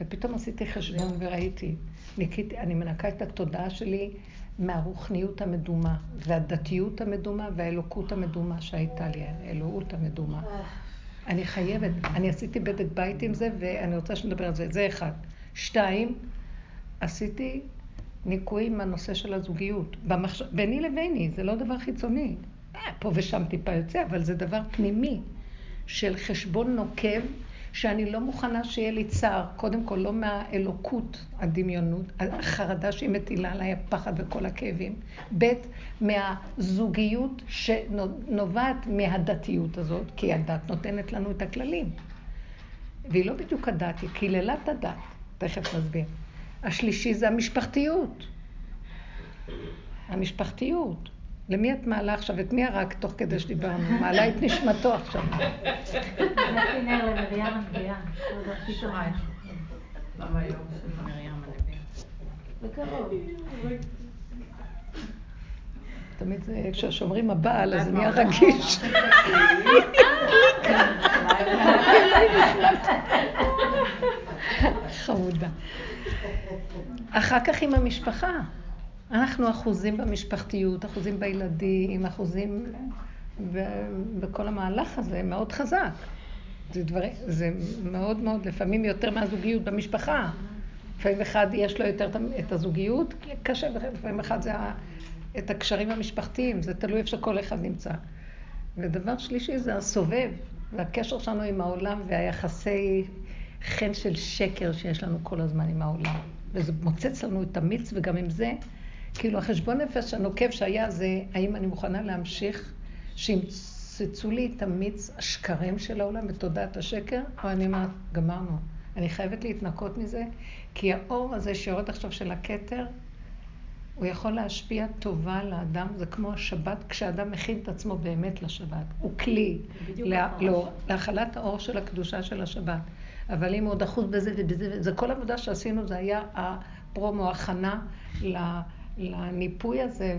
ופתאום עשיתי חשבון וראיתי, ניקיתי, אני מנקה את התודעה שלי מהרוחניות המדומה, והדתיות המדומה, והאלוקות המדומה שהייתה לי, האלוהות המדומה. אני חייבת, אני עשיתי בדק בית עם זה, ואני רוצה שנדבר על זה. זה אחד. שתיים, עשיתי ניקוי עם הנושא של הזוגיות. במחש... ביני לביני, זה לא דבר חיצוני. אה, פה ושם טיפה יוצא, אבל זה דבר פנימי של חשבון נוקב שאני לא מוכנה שיהיה לי צער, קודם כל לא מהאלוקות, הדמיונות, החרדה שהיא מטילה עליי, הפחד וכל הכאבים. ב', מהזוגיות שנובעת מהדתיות הזאת, כי הדת נותנת לנו את הכללים. והיא לא בדיוק הדת, היא קללת הדת, תכף נסביר. השלישי זה המשפחתיות. המשפחתיות. למי את מעלה עכשיו? את מי הרג תוך כדי שדיברנו? מעלה את נשמתו עכשיו. בקרוב. תמיד זה, כששומרים הבעל, אז נהיה רגיש. חמודה. אחר כך עם המשפחה. אנחנו אחוזים במשפחתיות, אחוזים בילדים, אחוזים בכל המהלך הזה, מאוד חזק. זה, דבר, זה מאוד מאוד, לפעמים יותר מהזוגיות במשפחה. לפעמים אחד יש לו יותר את הזוגיות, קשה, לפעמים אחד זה את הקשרים המשפחתיים, זה תלוי איפה שכל אחד נמצא. ודבר שלישי זה הסובב, והקשר שלנו עם העולם והיחסי חן של שקר שיש לנו כל הזמן עם העולם. וזה מוצץ לנו את המיץ, וגם עם זה, כאילו החשבון נפש הנוקב שהיה זה, האם אני מוכנה להמשיך שימצצו לי את המיץ השקרים של העולם ותודעת השקר, או אני אומרת, גמרנו. אני חייבת להתנקות מזה, כי האור הזה שיורד עכשיו של הכתר, הוא יכול להשפיע טובה לאדם, זה כמו השבת, כשאדם מכין את עצמו באמת לשבת. הוא כלי לה, לא, להכלת האור של הקדושה של השבת. אבל אם הוא עוד אחוז בזה ובזה, זה כל עבודה שעשינו, זה היה הפרומו, הכנה לניפוי הזה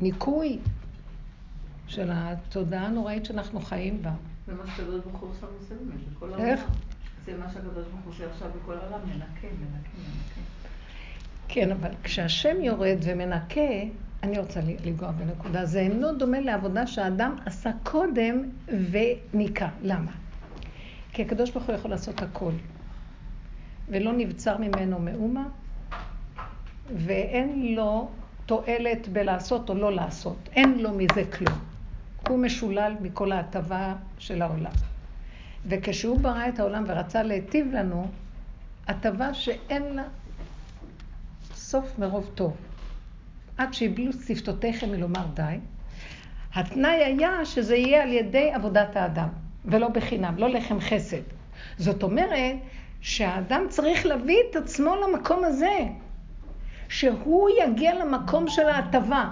ולניקוי של התודעה הנוראית שאנחנו חיים בה. זה מה שקדוש ברוך הוא עכשיו עושה באמת, בכל העולם. איך? זה מה שהקדוש ברוך הוא עושה עכשיו בכל העולם, מנקה, מנקה, מנקה. כן, אבל כשהשם יורד ומנקה, אני רוצה לנגוע בנקודה, זה אינו דומה לעבודה שהאדם עשה קודם וניקה. למה? כי הקדוש ברוך הוא יכול לעשות הכל, ולא נבצר ממנו מאומה, ואין לו תועלת בלעשות או לא לעשות. אין לו מזה כלום. הוא משולל מכל ההטבה של העולם. וכשהוא ברא את העולם ורצה להיטיב לנו, הטבה שאין לה סוף מרוב טוב. עד שיבלו שפתותיכם מלומר די. התנאי היה שזה יהיה על ידי עבודת האדם, ולא בחינם, לא לחם חסד. זאת אומרת שהאדם צריך להביא את עצמו למקום הזה, שהוא יגיע למקום של ההטבה,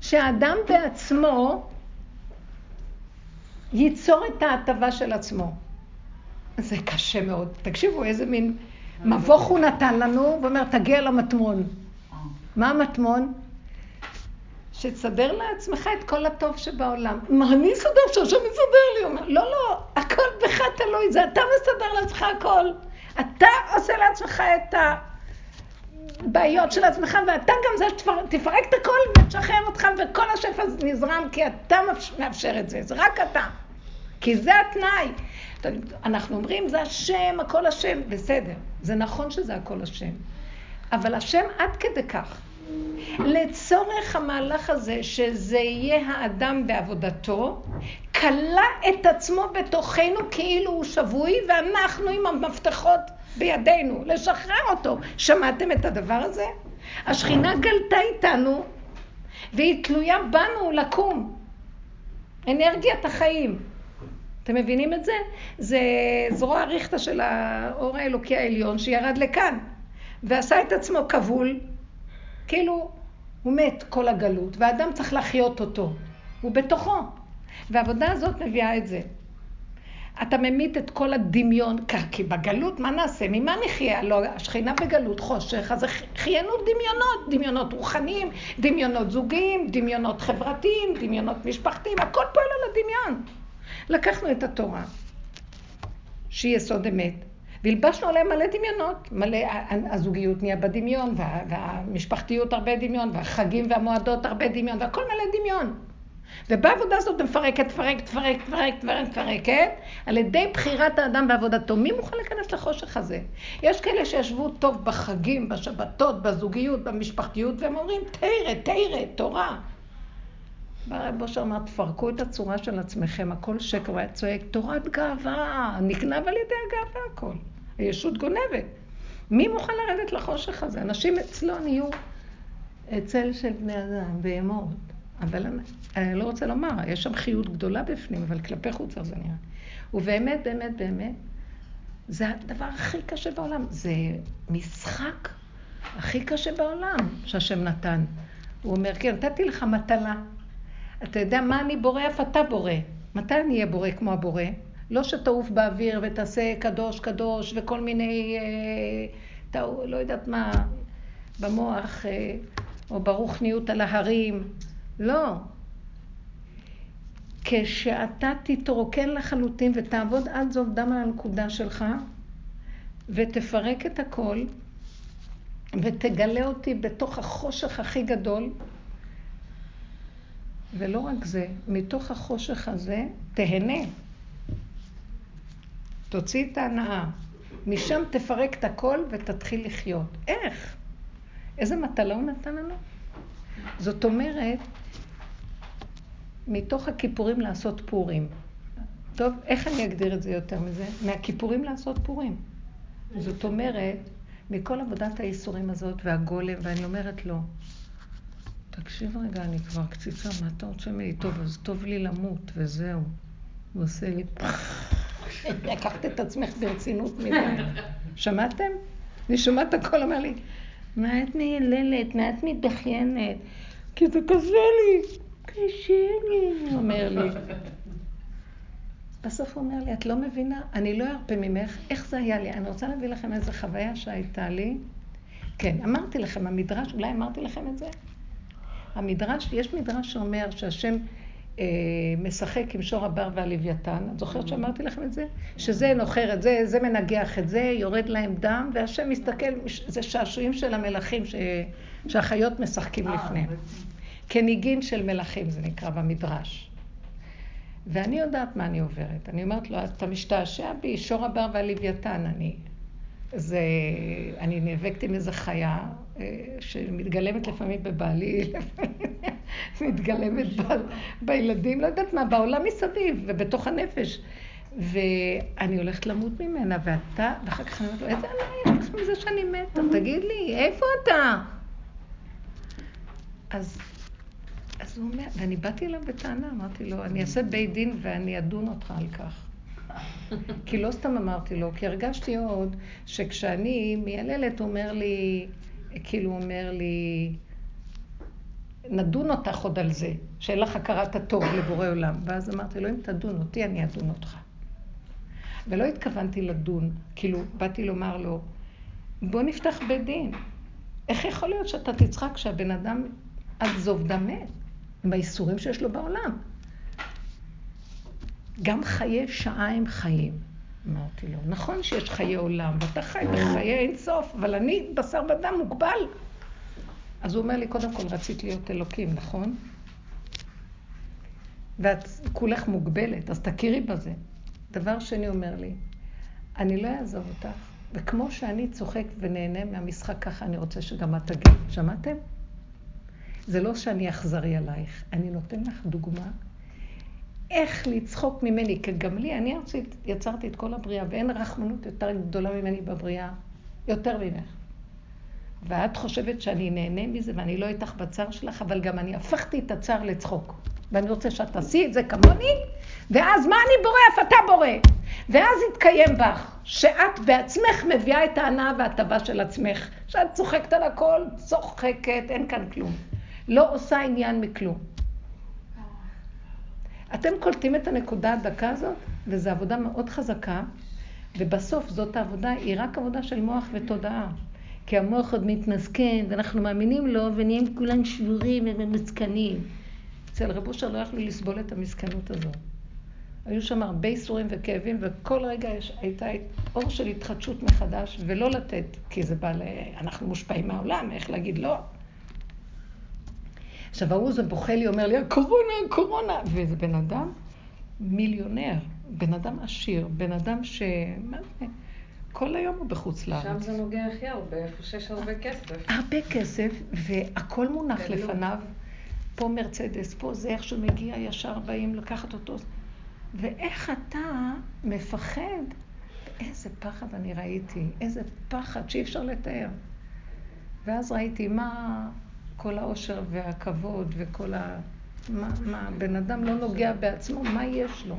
שהאדם בעצמו ייצור את ההטבה של עצמו. זה קשה מאוד. תקשיבו, איזה מין מבוך הוא נתן לנו, ואומר, תגיע למטמון. מה המטמון? שתסדר לעצמך את כל הטוב שבעולם. מה אני אסדר שהשם יסדר לי? הוא אומר, לא, לא, הכל בך תלוי, זה אתה מסדר לעצמך הכל. אתה עושה לעצמך את הבעיות של עצמך, ואתה גם זה שתפרק את הכל ותשחרר אותך, וכל השפע נזרם, כי אתה מאפשר את זה, זה רק אתה. כי זה התנאי. אנחנו אומרים, זה השם, הכל השם, בסדר. זה נכון שזה הכל השם. אבל השם עד כדי כך. לצורך המהלך הזה, שזה יהיה האדם בעבודתו, כלה את עצמו בתוכנו כאילו הוא שבוי, ואנחנו עם המפתחות בידינו, לשחרר אותו. שמעתם את הדבר הזה? השכינה גלתה איתנו, והיא תלויה בנו לקום. אנרגיית החיים. אתם מבינים את זה? זה זרוע ריכטה של האור האלוקי העליון שירד לכאן, ועשה את עצמו כבול, כאילו הוא מת כל הגלות, והאדם צריך להחיות אותו, הוא בתוכו. והעבודה הזאת מביאה את זה. אתה ממית את כל הדמיון, כי בגלות מה נעשה? ממה נחיה? לא, השכינה בגלות חושך, אז חיינו דמיונות, דמיונות רוחניים, דמיונות זוגיים, דמיונות חברתיים, דמיונות משפחתיים, הכל פועל על הדמיון. לקחנו את התורה, שהיא יסוד אמת, והלבשנו עליה מלא דמיונות, מלא, הזוגיות נהיה בדמיון, וה, והמשפחתיות הרבה דמיון, והחגים והמועדות הרבה דמיון, והכל מלא דמיון. ובעבודה הזאת מפרקת, תפרק, תפרק, תפרק, תפרק, תפרקת, על ידי בחירת האדם בעבודתו. מי מוכן להיכנס לחושך הזה? יש כאלה שישבו טוב בחגים, בשבתות, בזוגיות, במשפחתיות, והם אומרים, תרא, תרא, תורה. בא רב אמר, תפרקו את הצורה של עצמכם, הכל שקר, הוא היה צועק, תורת גאווה, נגנב על ידי הגאווה הכל. הישות גונבת. מי מוכן לרדת לחושך הזה? אנשים אצלו נהיו צל של בני אדם, בהמות. אבל אני, אני לא רוצה לומר, יש שם חיות גדולה בפנים, אבל כלפי חוץ זה נראה. ובאמת, באמת, באמת, זה הדבר הכי קשה בעולם. זה משחק הכי קשה בעולם שהשם נתן. הוא אומר, כן, נתתי לך מטלה. אתה יודע מה אני בורא, אף אתה בורא. מתי אני אהיה בורא כמו הבורא? לא שתעוף באוויר ותעשה קדוש קדוש וכל מיני, אה, לא יודעת מה, במוח, אה, או ברוחניות על ההרים. לא. כשאתה תתרוקן לחלוטין ותעבוד עד זוב דם על הנקודה שלך, ותפרק את הכל, ותגלה אותי בתוך החושך הכי גדול, ולא רק זה, מתוך החושך הזה תהנה. תוציא את ההנאה. משם תפרק את הכל ותתחיל לחיות. איך? איזה מטלה הוא נתן לנו? זאת אומרת, מתוך הכיפורים לעשות פורים. טוב, איך אני אגדיר את זה יותר מזה? מהכיפורים לעשות פורים. זאת אומרת, מכל עבודת האיסורים הזאת והגולם, ואני אומרת לו, תקשיב רגע, אני כבר קציצה, מה אתה רוצה ממני? טוב, אז טוב לי למות, וזהו. הוא עושה לי לקחת את עצמך ברצינות מדי. שמעתם? אני שומעת הכל, אומר לי, מה את מייללת? מה את מתבכיינת? כי זה קשה לי, הוא אומר לי. בסוף הוא אומר לי, את לא מבינה? אני לא ארפה ממך. איך זה היה לי? אני רוצה להביא לכם איזו חוויה שהייתה לי. כן, אמרתי לכם, המדרש, אולי אמרתי לכם את זה? המדרש, יש מדרש שאומר שהשם אה, משחק עם שור הבר והלוויתן. את זוכרת שאמרתי לכם את זה? שזה נוחר את זה, זה מנגח את זה, יורד להם דם, והשם מסתכל, זה שעשועים של המלכים ש... שהחיות משחקים אה, לפניהם. כניגין של מלכים זה נקרא במדרש. ואני יודעת מה אני עוברת. אני אומרת לו, אתה משתעשע בי, שור הבר והלוויתן אני. זה, אני נאבקת עם איזה חיה אה, שמתגלמת לפעמים בבעלי, מתגלמת ב, בילדים, לא יודעת מה, בעולם מסביב ובתוך הנפש. ואני הולכת למות ממנה, ואתה, ואחר כך אני אומרת לו, איזה עליי לך מזה שאני מתה? תגיד לי, איפה אתה? אז, אז הוא אומר, ואני באתי אליו בטענה, אמרתי לו, אני אעשה בית דין ואני אדון אותך על כך. כי לא סתם אמרתי לו, כי הרגשתי עוד שכשאני מייללת, הוא אומר לי, כאילו אומר לי, נדון אותך עוד על זה, שאין לך הכרת הטוב לבורא עולם. ואז אמרתי לו, אם תדון אותי, אני אדון אותך. ולא התכוונתי לדון, כאילו, באתי לומר לו, בוא נפתח בית דין. איך יכול להיות שאתה תצחק כשהבן אדם עד זוב דם מת, עם האיסורים שיש לו בעולם? גם חיי שעה הם חיים. אמרתי לו, נכון שיש חיי עולם, ואתה חי בחיי אין סוף, אבל אני בשר ודם מוגבל. אז הוא אומר לי, קודם כל רצית להיות אלוקים, נכון? ואת כולך מוגבלת, אז תכירי בזה. דבר שני אומר לי, אני לא אעזוב אותך, וכמו שאני צוחק ונהנה מהמשחק, ככה אני רוצה שגם את תגיד. שמעתם? זה לא שאני אכזרי עלייך, אני נותן לך דוגמה איך לצחוק ממני, כי גם לי, אני ארצית, יצרתי את כל הבריאה, ואין רחמנות יותר גדולה ממני בבריאה, יותר ממך. ואת חושבת שאני נהנה מזה ואני לא איתך בצער שלך, אבל גם אני הפכתי את הצער לצחוק. ואני רוצה שאת תעשי את זה כמוני, ואז מה אני בורא? אף אתה בורא. ואז יתקיים בך, שאת בעצמך מביאה את ההנאה וההטבה של עצמך. שאת צוחקת על הכל, צוחקת, אין כאן כלום. לא עושה עניין מכלום. אתם קולטים את הנקודה הדקה הזאת, וזו עבודה מאוד חזקה, ובסוף זאת העבודה, היא רק עבודה של מוח ותודעה. כי המוח עוד מתמסכן, ואנחנו מאמינים לו, ונהיים כולם שבורים ומסכנים. אצל רב אושר לא יכלו לסבול את המסכנות הזו. היו שם הרבה איסורים וכאבים, וכל רגע יש, הייתה אור של התחדשות מחדש, ולא לתת, כי זה בא ל... אנחנו מושפעים מהעולם, איך להגיד לא? עכשיו, ההוא זה בוכה לי, אומר לי, הקורונה, הקורונה, ואיזה בן אדם מיליונר, בן אדם עשיר, בן אדם ש... מה זה? כל היום הוא בחוץ לארץ. שם זה נוגע הכי הרבה, איפה שיש הרבה כסף. הרבה כסף, והכל מונח לפניו. פה מרצדס, פה זה איך שהוא מגיע, ישר באים לקחת אותו. ואיך אתה מפחד, איזה פחד אני ראיתי, איזה פחד שאי אפשר לתאר. ואז ראיתי מה כל העושר והכבוד וכל ה... מה, מה, בן אדם לא נוגע בעצמו, מה יש לו?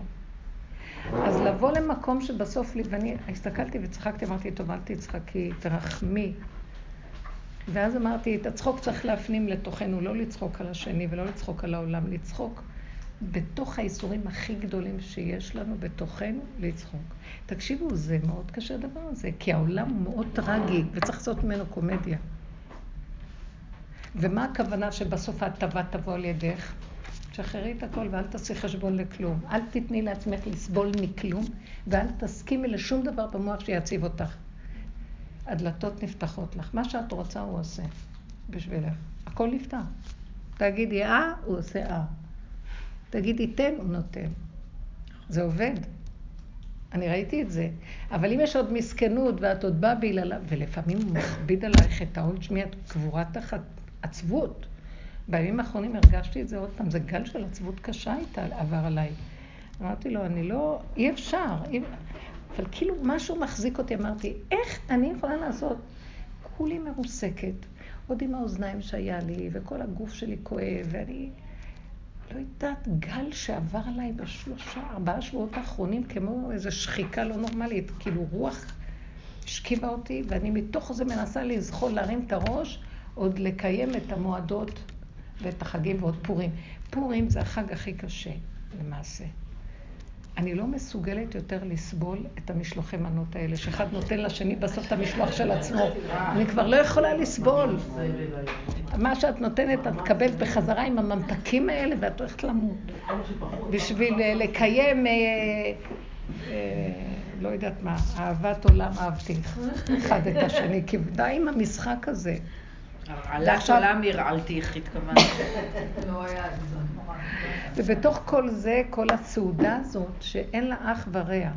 אז לבוא למקום שבסוף ואני הסתכלתי וצחקתי, אמרתי, טוב, אל תצחקי, תרחמי. ואז אמרתי, את הצחוק צריך להפנים לתוכנו, לא לצחוק על השני ולא לצחוק על העולם, לצחוק בתוך האיסורים הכי גדולים שיש לנו בתוכנו, לצחוק. תקשיבו, זה מאוד קשה הדבר הזה, כי העולם מאוד טרגי וצריך לעשות ממנו קומדיה. ומה הכוונה שבסוף ההטבה תבוא על ידך? תשחררי את הכל ואל תעשי חשבון לכלום. אל תתני לעצמך לסבול מכלום, ואל תסכימי לשום דבר במוח שיציב אותך. הדלתות נפתחות לך. מה שאת רוצה הוא עושה בשבילך. הכל נפתח. תגידי אה, הוא עושה אה. תגידי תן, הוא נותן. זה עובד. אני ראיתי את זה. אבל אם יש עוד מסכנות ואת עוד באה בגללה, ולפעמים הוא מכביד עלייך את העול שמיעת קבורה תחת עצבות. בימים האחרונים הרגשתי את זה עוד פעם, זה גל של עצבות קשה איתה עבר עליי. אמרתי לו, אני לא, אי אפשר. אי... אבל כאילו משהו מחזיק אותי, אמרתי, איך אני יכולה לעשות? כולי מרוסקת, עוד עם האוזניים שהיה לי, וכל הגוף שלי כואב, ואני לא יודעת, גל שעבר עליי בשלושה, ארבעה שבועות האחרונים, כמו איזו שחיקה לא נורמלית, כאילו רוח השכיבה אותי, ואני מתוך זה מנסה לזחול, להרים את הראש, עוד לקיים את המועדות ואת החגים ועוד פורים. פורים זה החג הכי קשה, למעשה. אני לא מסוגלת יותר לסבול את המשלוחי מנות האלה, שאחד נותן לשני בסוף את המשלוח של עצמו. אני כבר לא יכולה לסבול. מה שאת נותנת, את מקבלת בחזרה עם הממתקים האלה, ואת הולכת למות. בשביל אה, לקיים, אה, אה, לא יודעת מה, אהבת עולם אהבתיך, אחד את השני, כי די עם המשחק הזה. עלת עולם הרעלתיך, התכוונת. לא ובתוך כל זה, כל הסעודה הזאת, שאין לה אח ורע.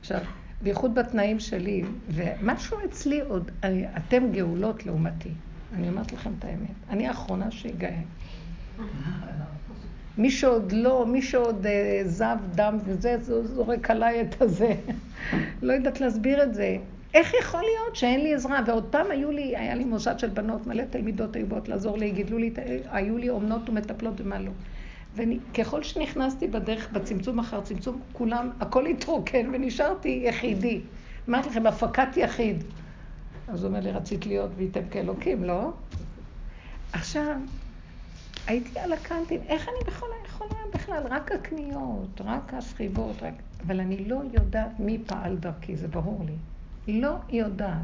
עכשיו, בייחוד בתנאים שלי, ומשהו אצלי עוד, אתם גאולות לעומתי. אני אומרת לכם את האמת. אני האחרונה שיגאה. מי שעוד לא, מי שעוד אה, זב דם וזה, זורק עליי את הזה. לא יודעת להסביר את זה. איך יכול להיות שאין לי עזרה? ועוד פעם היו לי, היה לי מוסד של בנות, מלא תלמידות היו באות לעזור לי, גידלו לי, היו לי אומנות ומטפלות ומה לא. וככל שנכנסתי בדרך, בצמצום אחר צמצום, כולם, הכל התרוקן ונשארתי יחידי. אמרתי לכם, הפקת יחיד. אז הוא אומר לי, רצית להיות וייתם כאלוקים, לא? עכשיו, הייתי על הקנטים, איך אני בכלל יכולה בכלל? רק הקניות, רק הסחיבות, רק... אבל אני לא יודעת מי פעל דרכי, זה ברור לי. לא יודעת.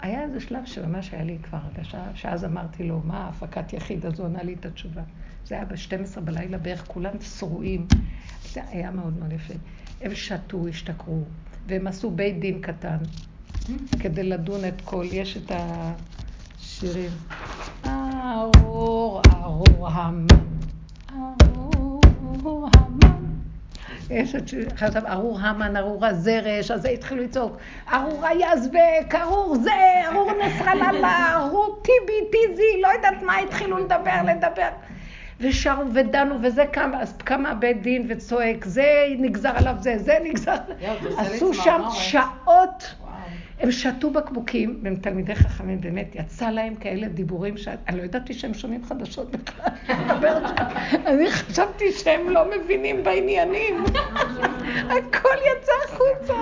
היה איזה שלב שממש היה לי כבר הרגשה, שאז אמרתי לו, מה הפקת יחיד? אז הוא ענה לי את התשובה. זה היה ב-12 בלילה בערך, כולם שרועים. זה היה מאוד מאוד יפה. הם שתו, השתכרו, והם עשו בית דין קטן, כדי לדון את כל, יש את השירים. ארור, ארור המן, ארור המן. יש את חשב, ארור המן, ארור הזרש, אז התחילו לצעוק, ארור היזבק, ארור זה, ארור נסראללה, ארור טיבי, טיזי, לא יודעת מה, התחילו לדבר, לדבר. ושרו ודנו, וזה קם, אז קם הבית דין וצועק, זה נגזר עליו זה, זה נגזר, עשו שם שעות. הם שתו בקבוקים, והם תלמידי חכמים, באמת, יצא להם כאלה דיבורים שאני לא ידעתי שהם שומעים חדשות בכלל. אני חשבתי שהם לא מבינים בעניינים. הכל יצא החוצה.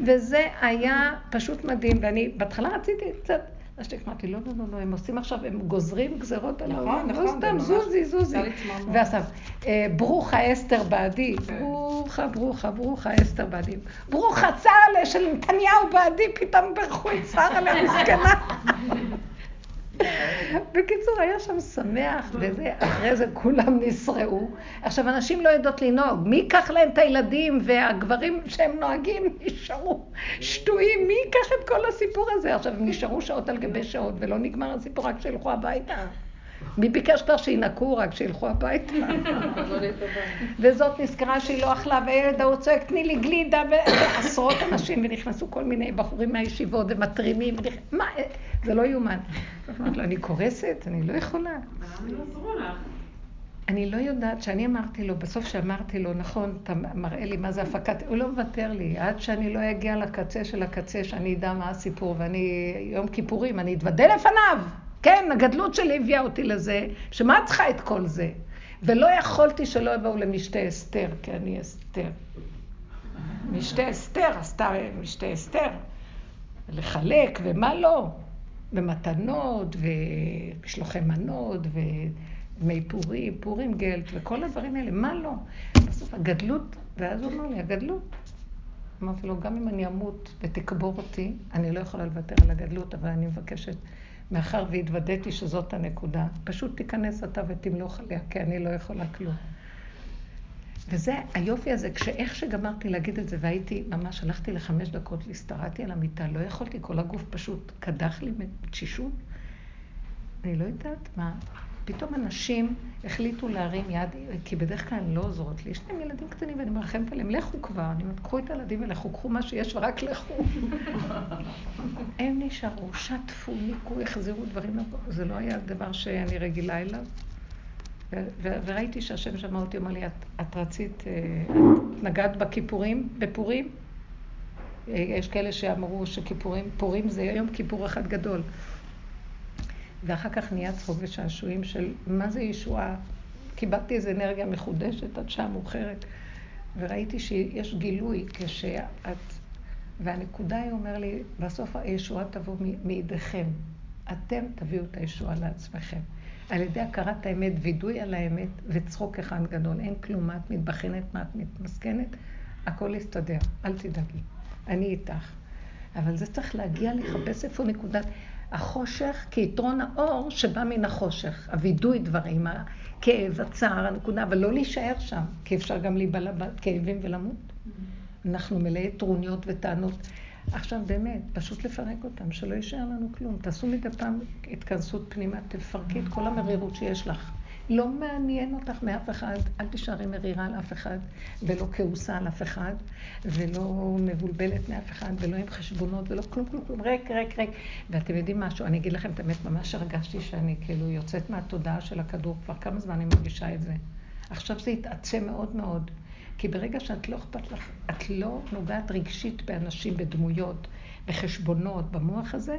וזה היה פשוט מדהים, ואני בהתחלה רציתי קצת... אז אמרתי, לא, לא, לא, לא, הם עושים עכשיו, הם גוזרים גזרות על העולם. נכון, נכון. לא סתם, זוזי, זוזי. ועכשיו, אה, ברוכה אסתר בעדי, כן. ברוכה, ברוכה, ברוכה אסתר בעדי. ברוכה צהלה של נתניהו בעדי, פתאום ברכו את שרה למסכנה. בקיצור, היה שם שמח, וזה, אחרי זה כולם נשרעו. עכשיו, אנשים לא יודעות לנהוג. מי ייקח להם את הילדים, והגברים שהם נוהגים נשארו שטויים? מי ייקח את כל הסיפור הזה? עכשיו, הם נשארו שעות על גבי שעות, ולא נגמר הסיפור, רק שילכו הביתה. מי ביקש כבר שינקו רק שילכו הביתה? וזאת נזכרה שהיא לא אכלה, והילד ההוא צועק, תני לי גלידה, ועשרות אנשים, ונכנסו כל מיני בחורים מהישיבות ומתרימים, מה, זה לא יאומן. אמרתי לו, אני קורסת, אני לא יכולה. אני לא יודעת, שאני אמרתי לו, בסוף שאמרתי לו, נכון, אתה מראה לי מה זה הפקת, הוא לא מוותר לי, עד שאני לא אגיע לקצה של הקצה, שאני אדע מה הסיפור, ואני, יום כיפורים, אני אתוודה לפניו. כן, הגדלות שלי הביאה אותי לזה, שמה את צריכה את כל זה? ולא יכולתי שלא יבואו למשתה אסתר, כי אני אסתר. משתה אסתר, עשתה משתה אסתר. לחלק, ומה לא? ומתנות, ומשלוחי מנות, ודמי פורים, פורים גלט, וכל הדברים האלה, מה לא? בסוף הגדלות, ואז הוא אמר לי, הגדלות. אמרתי לו, גם אם אני אמות ותקבור אותי, אני לא יכולה לוותר על הגדלות, אבל אני מבקשת מאחר והתוודעתי שזאת הנקודה, פשוט תיכנס אתה ותמלוך עליה, כי אני לא יכולה כלום. וזה היופי הזה, כשאיך שגמרתי להגיד את זה, והייתי, ממש הלכתי לחמש דקות, הסתרעתי על המיטה, לא יכולתי, כל הגוף פשוט קדח לי מתשישות. אני לא יודעת מה, פתאום אנשים החליטו להרים יד, כי בדרך כלל הן לא עוזרות לי. יש להם ילדים קטנים ואני מרחמת עליהם, לכו כבר. אני אומרת, קחו את הילדים ולכו, קחו מה שיש ורק לכו. הם נשארו, שטפו, ניקו, החזירו דברים. זה לא היה דבר שאני רגילה אליו. וראיתי שהשם שמע אותי, אמר לי, את, את רצית, אה, את נגעת בכיפורים, בפורים? אה, יש כאלה שאמרו שכיפורים, פורים זה יום כיפור אחד גדול. ואחר כך נהיה צחוק ושעשועים של מה זה ישועה. קיבלתי איזו אנרגיה מחודשת עד שעה מאוחרת, וראיתי שיש גילוי כשאת... והנקודה היא אומר לי, בסוף הישועה תבוא מידיכם. אתם תביאו את הישועה לעצמכם. על ידי הכרת האמת, וידוי על האמת וצחוק אחד גדול. אין כלום, מה את מתבחנת, מה את מתמסכנת, הכל יסתדר, אל תדאגי. אני איתך. אבל זה צריך להגיע לחפש איפה נקודת החושך כיתרון האור שבא מן החושך. הווידוי דברים, הכאב, הצער, הנקודה, אבל לא להישאר שם, כי אפשר גם להיבלע בכאבים ולמות. אנחנו מלאי טרוניות וטענות. עכשיו באמת, פשוט לפרק אותם, שלא יישאר לנו כלום. תעשו מדי פעם התכנסות פנימה, תפרקי את כל המרירות שיש לך. לא מעניין אותך מאף אחד, אל תישארי מרירה על אף אחד, ולא כעוסה על אף אחד, ולא מבולבלת מאף אחד, ולא עם חשבונות, ולא כלום, כלום, כלום, ריק, ריק, ריק. ואתם יודעים משהו, אני אגיד לכם את האמת, ממש הרגשתי שאני כאילו יוצאת מהתודעה של הכדור, כבר כמה זמן אני מרגישה את זה. עכשיו זה התעצם מאוד מאוד. כי ברגע שאת לא אכפת לך, את לא נוגעת רגשית באנשים, בדמויות, בחשבונות, במוח הזה,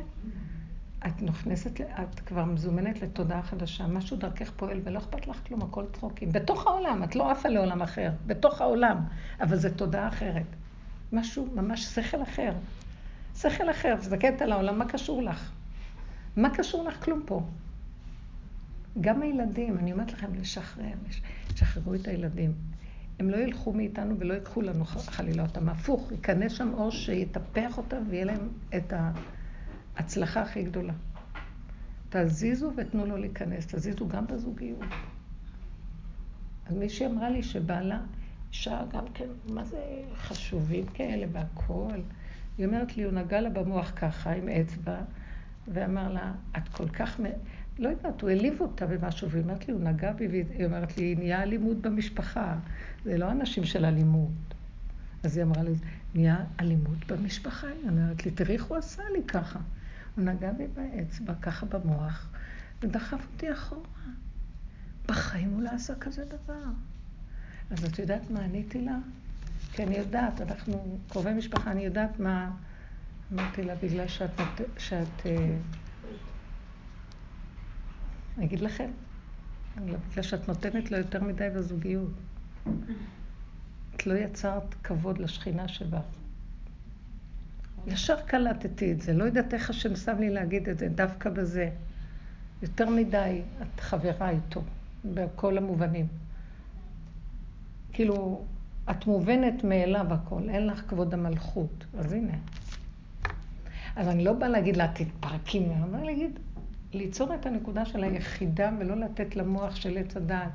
את נכנסת, את כבר מזומנת לתודעה חדשה, משהו דרכך פועל ולא אכפת לך כלום, הכל צחוקים. בתוך העולם, את לא עפה לעולם אחר, בתוך העולם, אבל זו תודעה אחרת. משהו, ממש שכל אחר. שכל אחר, תסתכלת על העולם, מה קשור לך? מה קשור לך כלום פה? גם הילדים, אני אומרת לכם, לשחרר, לשחררו את הילדים. הם לא ילכו מאיתנו ולא ייקחו לנו חלילה אותם. הפוך, ייכנס שם אור שיטפח אותם ויהיה להם את ההצלחה הכי גדולה. תזיזו ותנו לו להיכנס, תזיזו גם בזוגיות. אז מישהי אמרה לי שבעלה, אישה גם כן, מה זה חשובים כאלה והכול. היא אומרת לי, הוא נגע לה במוח ככה עם אצבע, ואמר לה, את כל כך... לא יודעת, הוא העליב אותה במשהו, והיא אומרת לי, הוא נגע בי, והיא אומרת לי, נהיה אלימות במשפחה. זה לא אנשים של אלימות. אז היא אמרה לי, נהיה אלימות במשפחה. היא אומרת לי, תראי איך הוא עשה לי ככה. הוא נגע בי באצבע, ככה במוח, ודחף אותי אחורה. בחיים הוא לא עשה כזה דבר. אז את יודעת מה עניתי לה? כי אני יודעת, אנחנו קרובי משפחה, אני יודעת מה... אמרתי לה, בגלל שאת... שאת אה, אני אגיד לכם, בגלל שאת נותנת לו יותר מדי בזוגיות. את לא יצרת כבוד לשכינה שבך. ישר קלטתי את זה, לא יודעת איך השם שם לי להגיד את זה, דווקא בזה. יותר מדי את חברה איתו, בכל המובנים. כאילו, את מובנת מאליו הכל, אין לך כבוד המלכות. אז הנה. אז אני לא באה להגיד לה, תתפרקי ממנו, אני באה להגיד, ליצור את הנקודה של היחידה ולא לתת למוח של עץ הדעת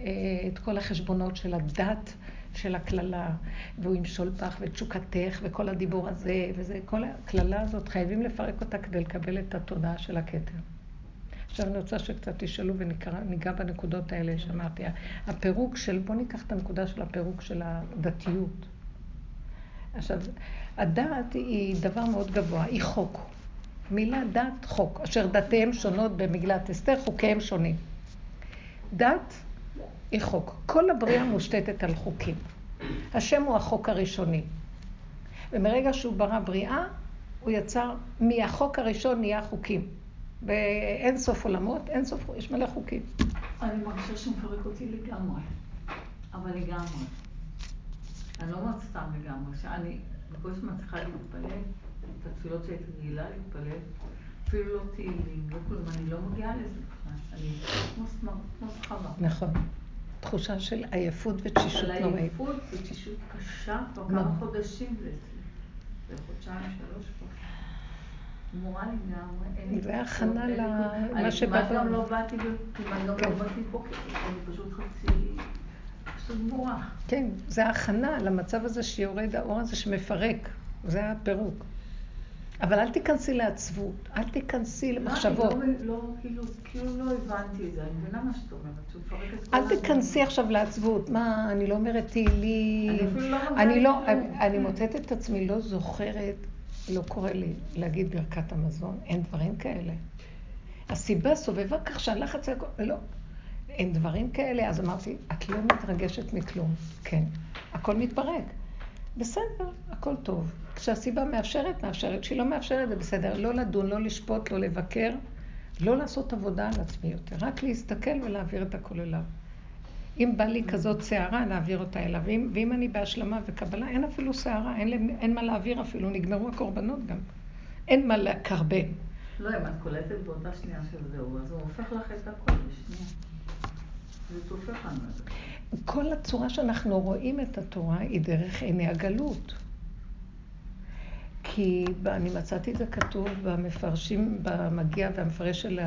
אה, את כל החשבונות של הדת של הקללה, והוא ימשול בך ותשוקתך וכל הדיבור הזה, וזה, כל הקללה הזאת, חייבים לפרק אותה כדי לקבל את התודעה של הכתר. עכשיו אני רוצה שקצת תשאלו וניגע בנקודות האלה שאמרתי. הפירוק של, בואו ניקח את הנקודה של הפירוק של הדתיות. עכשיו, הדת היא דבר מאוד גבוה, היא חוק. מילה דת חוק, אשר דתיהם שונות במגילת אסתר, חוקיהם שונים. דת היא חוק. כל הבריאה מושתתת על חוקים. השם הוא החוק הראשוני. ומרגע שהוא ברא בריאה, הוא יצר, מהחוק הראשון נהיה חוקים. באין סוף עולמות, אין סוף, יש מלא חוקים. אני מרגישה שהוא מפרק אותי לגמרי. אבל לגמרי. אני לא אומרת סתם לגמרי, שאני בקושי מצליחה להתפלל. את התפילות שהייתי רגילה להתפלל, אפילו לא תהילים, לא כלום, אני לא מגיעה לזה בכלל. אני כמו סחבה. נכון. תחושה של עייפות ותשישות נוראית. אבל עייפות ותשישות קשה כבר כמה חודשים זה אצלי. זה חודשיים, שלוש כבר. גמורה לגמרי. זה הכנה למה שבא. אני גם לא באתי, גם לא כן. באתי פה, אני פשוט חצי... כן, זה הכנה למצב הזה שיורד האור הזה שמפרק. זה הפירוק. אבל אל תיכנסי לעצבות, אל תיכנסי למחשבות. לא, לא, כאילו, כאילו לא הבנתי את זה, אני מבינה מה שאת אומרת, שהוא מפרק את כל אל תיכנסי עכשיו לעצבות. מה, אני לא אומרת תהילים. אני לא אני לא, אני מוצאת את עצמי לא זוכרת, לא קורה לי להגיד ברכת המזון, אין דברים כאלה. הסיבה סובבה כך שהלחץ, לא. אין דברים כאלה. אז אמרתי, את לא מתרגשת מכלום. כן, הכל מתפרק. בסדר, הכל טוב. כשהסיבה מאפשרת, מאפשרת. כשהיא לא מאפשרת, זה בסדר. לא לדון, לא לשפוט, לא לבקר, לא לעשות עבודה על עצמי יותר. רק להסתכל ולהעביר את הכל אליו. אם בא לי כזאת סערה, להעביר אותה אליו. ואם, ואם אני בהשלמה וקבלה, אין אפילו סערה, אין, אין מה להעביר אפילו, נגמרו הקורבנות גם. אין מה לקרבן. לא, אם את קולטת באותה שנייה שזהו, אז הוא הופך לך את הכל בשנייה. זה תופך לנו את זה. כל הצורה שאנחנו רואים את התורה היא דרך עיני הגלות. כי אני מצאתי את זה כתוב במפרשים, במגיע והמפרש של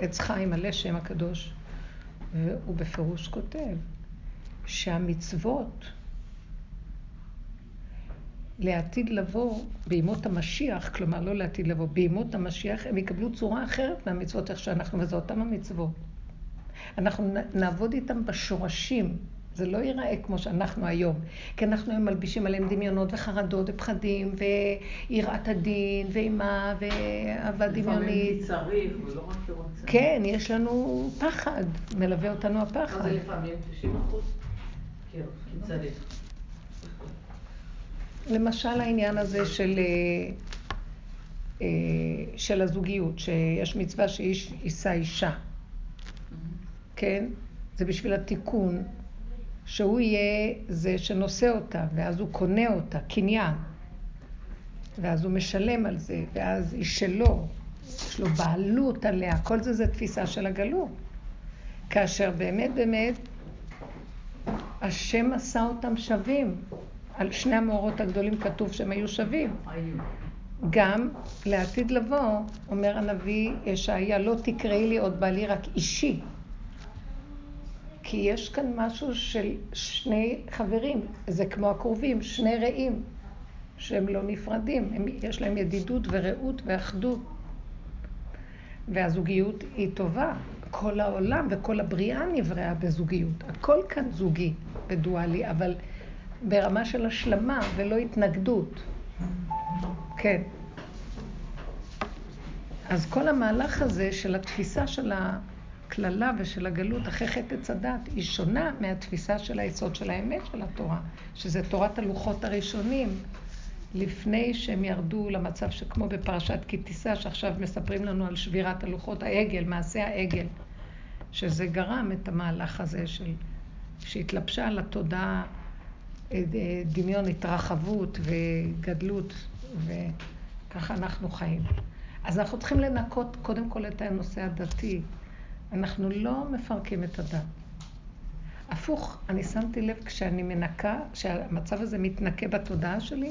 עץ חיים, הלשם שם הקדוש, והוא בפירוש כותב שהמצוות לעתיד לבוא בימות המשיח, כלומר לא לעתיד לבוא, בימות המשיח הם יקבלו צורה אחרת מהמצוות איך שאנחנו, וזה אותם המצוות. אנחנו נעבוד איתם בשורשים, זה לא ייראה כמו שאנחנו היום. כי אנחנו היום מלבישים עליהם דמיונות וחרדות ופחדים ויראת הדין ואימה ואהבה דמיונית. לפעמים צריך ולא רק כי רוצה. כן, יש לנו פחד, מלווה אותנו הפחד. זה לפעמים 90 אחוז? כי צריך. למשל העניין הזה של, אה, אה, של הזוגיות, שיש מצווה שאיש יישא אישה, כן? זה בשביל התיקון, שהוא יהיה זה שנושא אותה, ואז הוא קונה אותה, קניין. ואז הוא משלם על זה, ואז היא שלו, יש לו בעלות עליה, כל זה זה תפיסה של הגלות. כאשר באמת באמת השם עשה אותם שווים. על שני המאורות הגדולים כתוב שהם היו שווים. גם לעתיד לבוא, אומר הנביא ישעיה, לא תקראי לי עוד בעלי רק אישי. כי יש כאן משהו של שני חברים, זה כמו הקרובים, שני רעים, שהם לא נפרדים, הם, יש להם ידידות ורעות ואחדות. והזוגיות היא טובה. כל העולם וכל הבריאה נבראה בזוגיות. הכל כאן זוגי ודואלי, אבל ברמה של השלמה ולא התנגדות. כן. אז כל המהלך הזה של התפיסה של הקללה ושל הגלות אחרי חטא עץ הדת היא שונה מהתפיסה של היסוד של האמת של התורה, שזה תורת הלוחות הראשונים, לפני שהם ירדו למצב שכמו בפרשת כי תישא, שעכשיו מספרים לנו על שבירת הלוחות, העגל, מעשה העגל, שזה גרם את המהלך הזה של, שהתלבשה על התודעה אה, דמיון התרחבות וגדלות, וככה אנחנו חיים. אז אנחנו צריכים לנקות קודם כל את הנושא הדתי. אנחנו לא מפרקים את הדת. הפוך, אני שמתי לב כשאני מנקה, כשהמצב הזה מתנקה בתודעה שלי,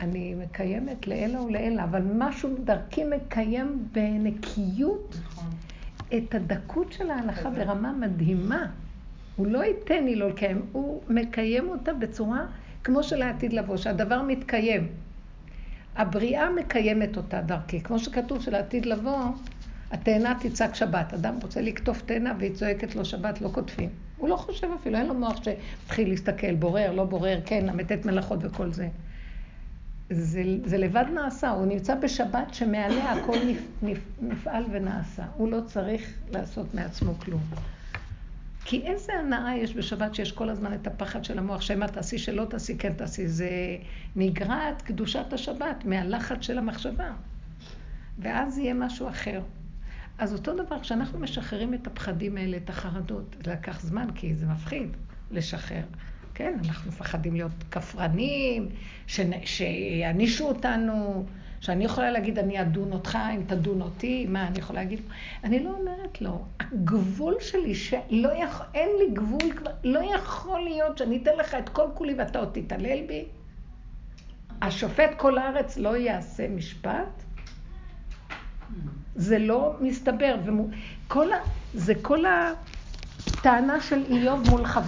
אני מקיימת לעילא ולעילא, אבל משהו דרכי מקיים בנקיות נכון. את הדקות של ההלכה ברמה מדהימה. הוא לא ייתן לי לא לקיים, הוא מקיים אותה בצורה כמו שלעתיד לבוא, שהדבר מתקיים. הבריאה מקיימת אותה דרכי, כמו שכתוב שלעתיד לבוא, התאנה תצעק שבת. אדם רוצה לקטוף תאנה והיא צועקת לו שבת, לא כותבים. הוא לא חושב אפילו, אין לו מוח שמתחיל להסתכל, בורר, לא בורר, כן, המתת מלאכות וכל זה. זה, זה לבד נעשה, הוא נמצא בשבת שמעליה הכל נפ, נפ, נפעל ונעשה. הוא לא צריך לעשות מעצמו כלום. כי איזה הנאה יש בשבת שיש כל הזמן את הפחד של המוח, שמא תעשי, שלא תעשי, כן תעשי. זה נגרעת קדושת השבת מהלחץ של המחשבה. ואז יהיה משהו אחר. אז אותו דבר, כשאנחנו משחררים את הפחדים האלה, את החרדות, זה לקח זמן, כי זה מפחיד לשחרר. כן, אנחנו מפחדים להיות כפרנים, שיענישו אותנו, שאני יכולה להגיד, אני אדון אותך אם תדון אותי, מה אני יכולה להגיד? אני לא אומרת לו, הגבול שלי, שלא יכול, אין לי גבול כבר, לא יכול להיות שאני אתן לך את כל כולי ואתה עוד תתעלל בי. השופט כל הארץ לא יעשה משפט? זה לא מסתבר. ומו, כל ה, זה כל הטענה של איוב מול חבר.